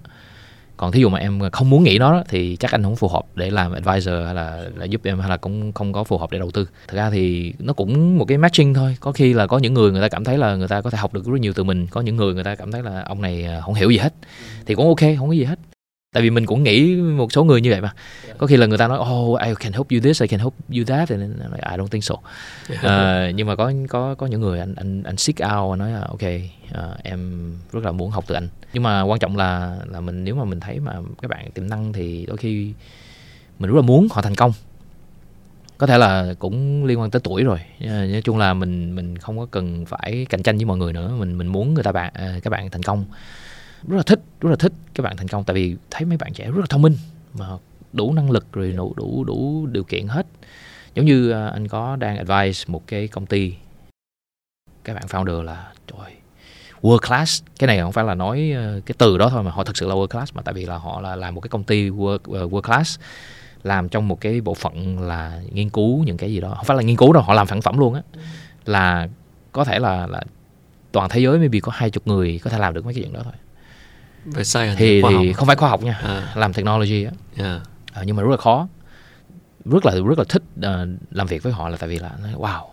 còn thí dụ mà em không muốn nghĩ nó thì chắc anh không phù hợp để làm advisor hay là, là giúp em hay là cũng không có phù hợp để đầu tư. Thực ra thì nó cũng một cái matching thôi. Có khi là có những người người ta cảm thấy là người ta có thể học được rất nhiều từ mình có những người người ta cảm thấy là ông này à, không hiểu gì hết. Thì cũng ok không có gì hết tại vì mình cũng nghĩ một số người như vậy mà. Có khi là người ta nói oh I can help you this I can help you that. And I don't think so. Uh, nhưng mà có có có những người anh anh anh seek out và nói là ok uh, em rất là muốn học từ anh. Nhưng mà quan trọng là là mình nếu mà mình thấy mà các bạn tiềm năng thì đôi khi mình rất là muốn họ thành công. Có thể là cũng liên quan tới tuổi rồi. Nói chung là mình mình không có cần phải cạnh tranh với mọi người nữa. Mình mình muốn người ta bạn các bạn thành công rất là thích rất là thích các bạn thành công. Tại vì thấy mấy bạn trẻ rất là thông minh mà đủ năng lực rồi đủ đủ đủ điều kiện hết. Giống như à, anh có đang advise một cái công ty. Các bạn founder là trời world class. Cái này không phải là nói ờ, cái từ đó thôi mà họ thực sự là world class. Mà tại vì là họ là làm một cái công ty world, uh, world class làm trong một cái bộ phận là nghiên cứu những cái gì đó. Không phải là nghiên cứu đâu họ làm sản phẩm luôn á. Là có thể là là toàn thế giới maybe có hai chục người có thể làm được mấy cái chuyện đó thôi về science thì thì không phải khoa học nha à. làm technology á. Yeah. à, nhưng mà rất là khó. Rất là rất là thích uh, làm việc với họ là tại vì là wow.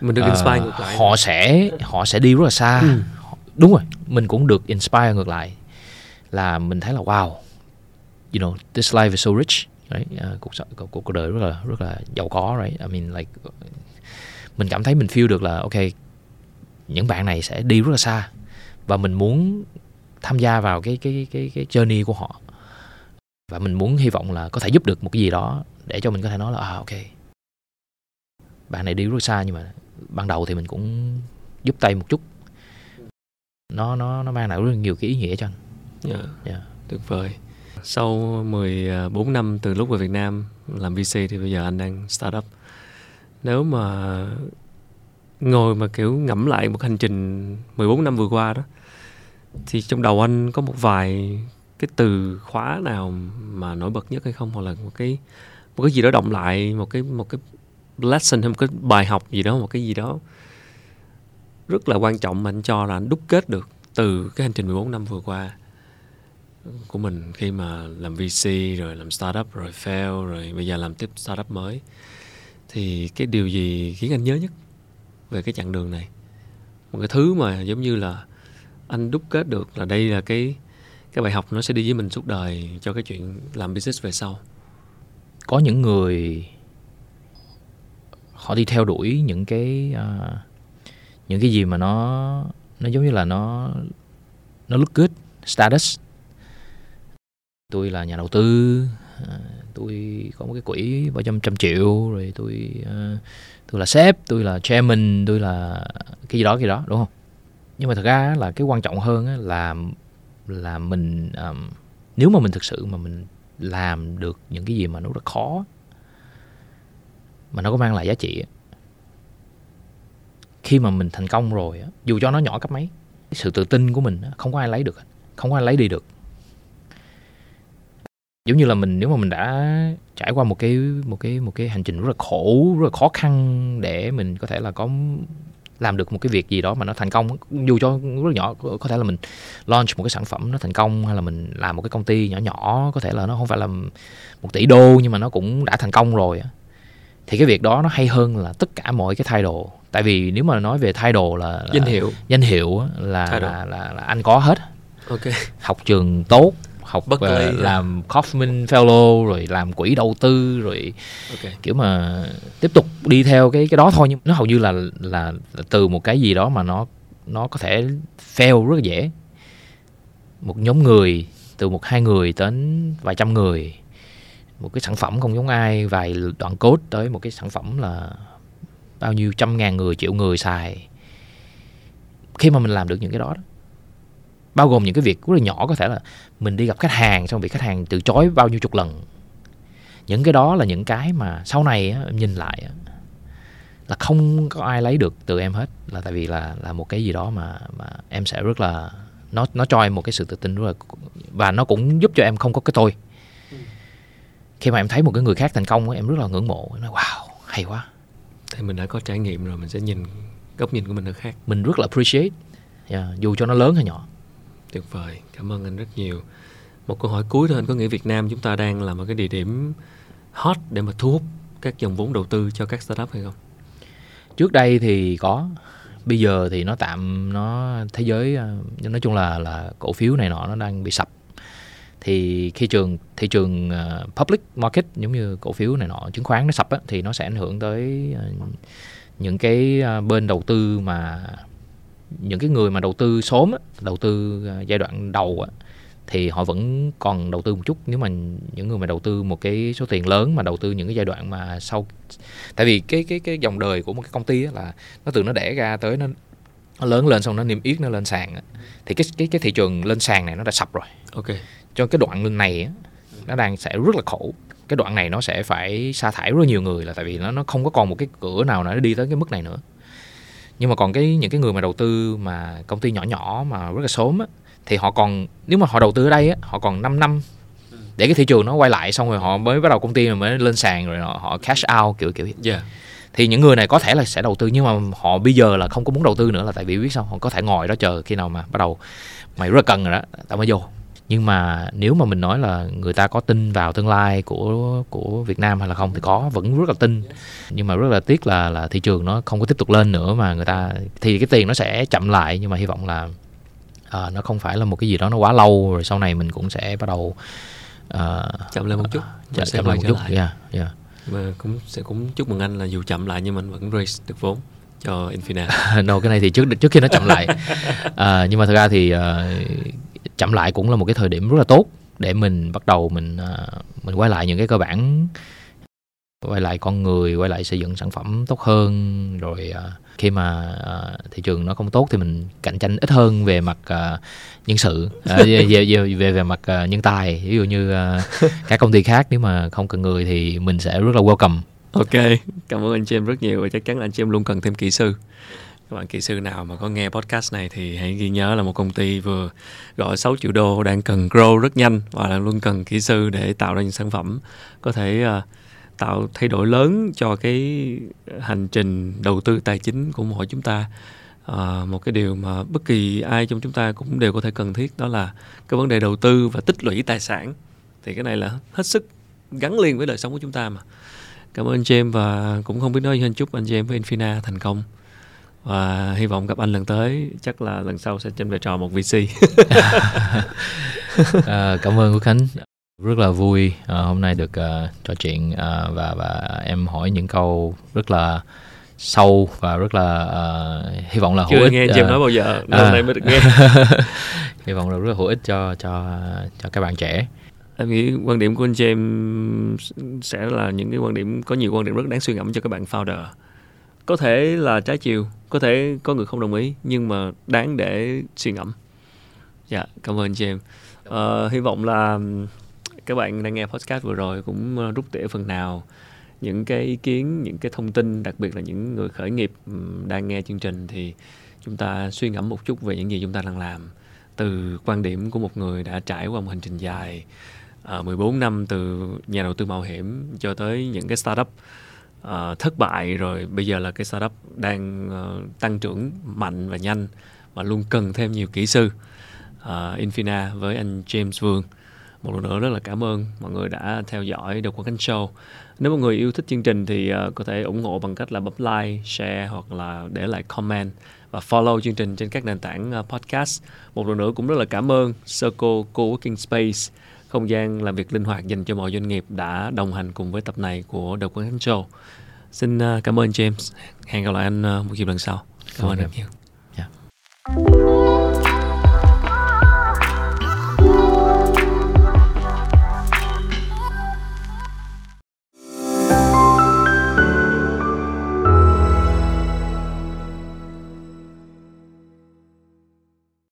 Mình được uh, inspire ngược lại. họ sẽ họ sẽ đi rất là xa. Ừ. đúng rồi mình cũng được inspire ngược lại. Là mình thấy là wow. You know this life is so rich. Right? uh, cuộc sống cuộc, cuộc đời rất là rất là giàu có right? I mean like mình cảm thấy mình feel được là ok những bạn này sẽ đi rất là xa. Và mình muốn tham gia vào cái cái cái cái journey của họ và mình muốn hy vọng là có thể giúp được một cái gì đó để cho mình có thể nói là à ok bạn này đi rất xa nhưng mà ban đầu thì mình cũng giúp tay một chút nó nó nó mang lại rất nhiều cái ý nghĩa cho anh yeah. Yeah. Dạ. tuyệt vời sau 14 năm từ lúc về Việt Nam làm VC thì bây giờ anh đang startup nếu mà ngồi mà kiểu ngẫm lại một hành trình 14 năm vừa qua đó thì trong đầu anh có một vài cái từ khóa nào mà nổi bật nhất hay không? Hoặc là một cái một cái gì đó động lại, một cái một cái lesson hay một cái bài học gì đó, một cái gì đó rất là quan trọng mà anh cho là anh đúc kết được từ cái hành trình 14 năm vừa qua của mình khi mà làm VC rồi làm startup, rồi fail, rồi bây giờ làm tiếp startup mới. Thì cái điều gì khiến anh nhớ nhất về cái chặng đường này? Một cái thứ mà giống như là anh đúc kết được là đây là cái cái bài học nó sẽ đi với mình suốt đời cho cái chuyện làm business về sau. Có những người họ đi theo đuổi những cái uh, những cái gì mà nó nó giống như là nó nó look good status. Tôi là nhà đầu tư uh, tôi có một cái quỹ bao trăm trăm triệu rồi tôi uh, tôi là sếp tôi là chairman tôi là cái gì đó cái gì đó đúng không? Nhưng mà thật ra là cái quan trọng hơn là là mình um, nếu mà mình thực sự mà mình làm được những cái gì mà nó rất khó mà nó có mang lại giá trị khi mà mình thành công rồi dù cho nó nhỏ cấp mấy cái sự tự tin của mình không có ai lấy được không có ai lấy đi được. Giống như là mình nếu mà mình đã trải qua một cái một cái một cái hành trình rất là khổ rất là khó khăn để mình có thể là có làm được một cái việc gì đó mà nó thành công dù cho rất nhỏ có thể là mình launch một cái sản phẩm nó thành công hay là mình làm một cái công ty nhỏ nhỏ có thể là nó không phải là một tỷ đô nhưng mà nó cũng đã thành công rồi thì cái việc đó nó hay hơn là tất cả mọi cái title. Tại vì nếu mà nói về title là, là danh hiệu. danh hiệu là là, là là anh có hết. Ok. Học trường tốt học Bất uh, làm Kaufman Fellow rồi làm quỹ đầu tư rồi okay. kiểu mà tiếp tục đi theo cái cái đó thôi. Nhưng nó hầu như là, là từ một cái gì đó mà nó nó có thể fail rất dễ. Một nhóm người từ một hai người đến vài trăm người. Một cái sản phẩm không giống ai vài đoạn code tới một cái sản phẩm là bao nhiêu trăm ngàn người triệu người xài. Khi mà mình làm được những cái đó, đó bao gồm những cái việc rất là nhỏ có thể là mình đi gặp khách hàng xong bị khách hàng từ chối bao nhiêu chục lần. Những cái đó là những cái mà sau này á, em nhìn lại á, là không có ai lấy được từ em hết. Là tại vì là là một cái gì đó mà mà em sẽ rất là nó nó cho em một cái sự tự tin rất là và nó cũng giúp cho em không có cái tôi. Khi mà em thấy một cái người khác thành công em rất là ngưỡng mộ nói wow hay quá. Thì mình đã có trải nghiệm rồi mình sẽ nhìn góc nhìn của mình nó khác. Mình rất là appreciate yeah, dù cho nó lớn hay nhỏ tuyệt vời. Cảm ơn anh rất nhiều. Một câu hỏi cuối thôi anh có nghĩ Việt Nam chúng ta đang là một cái địa điểm hot để mà thu hút các dòng vốn đầu tư cho các startup hay không? Trước đây thì có bây giờ thì nó tạm nó thế giới ờ, nói chung là là cổ phiếu này nọ nó đang bị sập. Thì khi trường thị trường uh, public market giống như cổ phiếu này nọ chứng khoán nó sập á, thì nó sẽ ảnh hưởng tới uh, những cái uh, bên đầu tư mà những cái người mà đầu tư sớm đầu tư uh, giai đoạn đầu thì họ vẫn còn đầu tư một chút. Nếu mà những người mà đầu tư một cái số tiền lớn mà đầu tư những cái giai đoạn mà sau tại vì cái cái cái dòng đời của một cái công ty là nó từ nó đẻ ra tới nó nó lớn lên xong nó niêm yết nó lên sàn thì cái cái cái thị trường lên sàn này nó đã sập rồi. Ok. Cho cái đoạn này nó đang sẽ rất là khổ. Cái đoạn này nó sẽ phải sa thải rất nhiều người là tại vì nó nó không có còn một cái cửa nào nó đi tới cái mức này nữa nhưng mà còn cái những cái người mà đầu tư mà công ty nhỏ nhỏ mà rất là sớm á, thì họ còn nếu mà họ đầu tư ở đây á, họ còn 5 năm để cái thị trường nó quay lại xong rồi họ mới bắt đầu công ty mới lên sàn rồi họ, họ cash out kiểu kiểu yeah. thì những người này có thể là sẽ đầu tư nhưng mà họ bây giờ là không có muốn đầu tư nữa là tại vì biết sao họ có thể ngồi đó chờ khi nào mà bắt đầu mày rất là cần rồi đó tao mới vô nhưng mà nếu mà mình nói là người ta có tin vào tương lai của của Việt Nam hay là không thì có vẫn rất là tin nhưng mà rất là tiếc là là thị trường nó không có tiếp tục lên nữa mà người ta thì cái tiền nó sẽ chậm lại nhưng mà hy vọng là à, nó không phải là một cái gì đó nó quá lâu rồi sau này mình cũng sẽ bắt đầu uh, chậm lên một chút uh, chậm lên một chút yeah, yeah. mà cũng sẽ cũng chúc mừng anh là dù chậm lại nhưng mình vẫn raise được vốn cho Infina. no cái này thì trước trước khi nó chậm lại. uh, nhưng mà thực ra thì uh, chậm lại cũng là một cái thời điểm rất là tốt để mình bắt đầu mình uh, mình quay lại những cái cơ bản quay lại con người quay lại xây dựng sản phẩm tốt hơn. Rồi uh, khi mà uh, thị trường nó không tốt thì mình cạnh tranh ít hơn về mặt uh, nhân sự uh, về, về về về mặt uh, nhân tài. Ví dụ như uh, các công ty khác nếu mà không cần người thì mình sẽ rất là welcome. Ok cảm ơn anh James rất nhiều và chắc chắn là anh James luôn cần thêm kỹ sư các bạn kỹ sư nào mà có nghe podcast này thì hãy ghi nhớ là một công ty vừa gọi 6 triệu đô đang cần grow rất nhanh và là luôn cần kỹ sư để tạo ra những sản phẩm có thể uh, tạo thay đổi lớn cho cái hành trình đầu tư tài chính của mỗi chúng ta. À, một cái điều mà bất kỳ ai trong chúng ta cũng đều có thể cần thiết đó là cái vấn đề đầu tư và tích lũy tài sản. Thì cái này là hết sức gắn liền với đời sống của chúng ta mà. Cảm ơn James và cũng không biết nói gì hơn. Chúc anh James với Infina thành công và hy vọng gặp anh lần tới. Chắc là lần sau sẽ trên vai trò một VC à, cảm ơn Quốc Khánh. Rất là vui uh, hôm nay được uh, trò chuyện uh, và và em hỏi những câu rất là sâu và rất là uh, hy vọng là hữu ích nghe uh, nói bao giờ à, hôm nay mới được nghe. Hy vọng là rất là hữu ích cho cho cho các bạn trẻ. Em nghĩ quan điểm của anh James sẽ là những cái quan điểm có nhiều quan điểm rất đáng suy ngẫm cho các bạn founder có thể là trái chiều có thể có người không đồng ý nhưng mà đáng để suy ngẫm. Dạ cảm ơn James uh, ờ, hy vọng là các bạn đang nghe podcast vừa rồi cũng ờ, rút tỉa phần nào những cái ý kiến những cái thông tin đặc biệt là những người khởi nghiệp đang nghe chương trình thì chúng ta suy ngẫm một chút về những gì chúng ta đang làm. Từ quan điểm của một người đã trải qua một hành trình dài ờ, uh, 14 năm từ nhà đầu tư mạo hiểm cho tới những cái startup uh, thất bại rồi bây giờ là cái startup đang uh, tăng trưởng mạnh và nhanh mà luôn cần thêm nhiều kỹ sư uh, Infina với anh James Vương một lần nữa rất là cảm ơn mọi người đã theo dõi được quảng Khánh Show nếu mọi người yêu thích chương trình thì uh, có thể ủng hộ bằng cách là bấm like, share hoặc là để lại comment và follow chương trình trên các nền tảng uh, podcast. Một lần nữa cũng rất là cảm ơn Circle Co-working Space, không gian làm việc linh hoạt dành cho mọi doanh nghiệp đã đồng hành cùng với tập này của The Quảng Khánh Show. Xin uh, cảm ơn James. Hẹn gặp lại anh uh, một dịp lần sau. Cảm ơn rất nhiều. Yeah.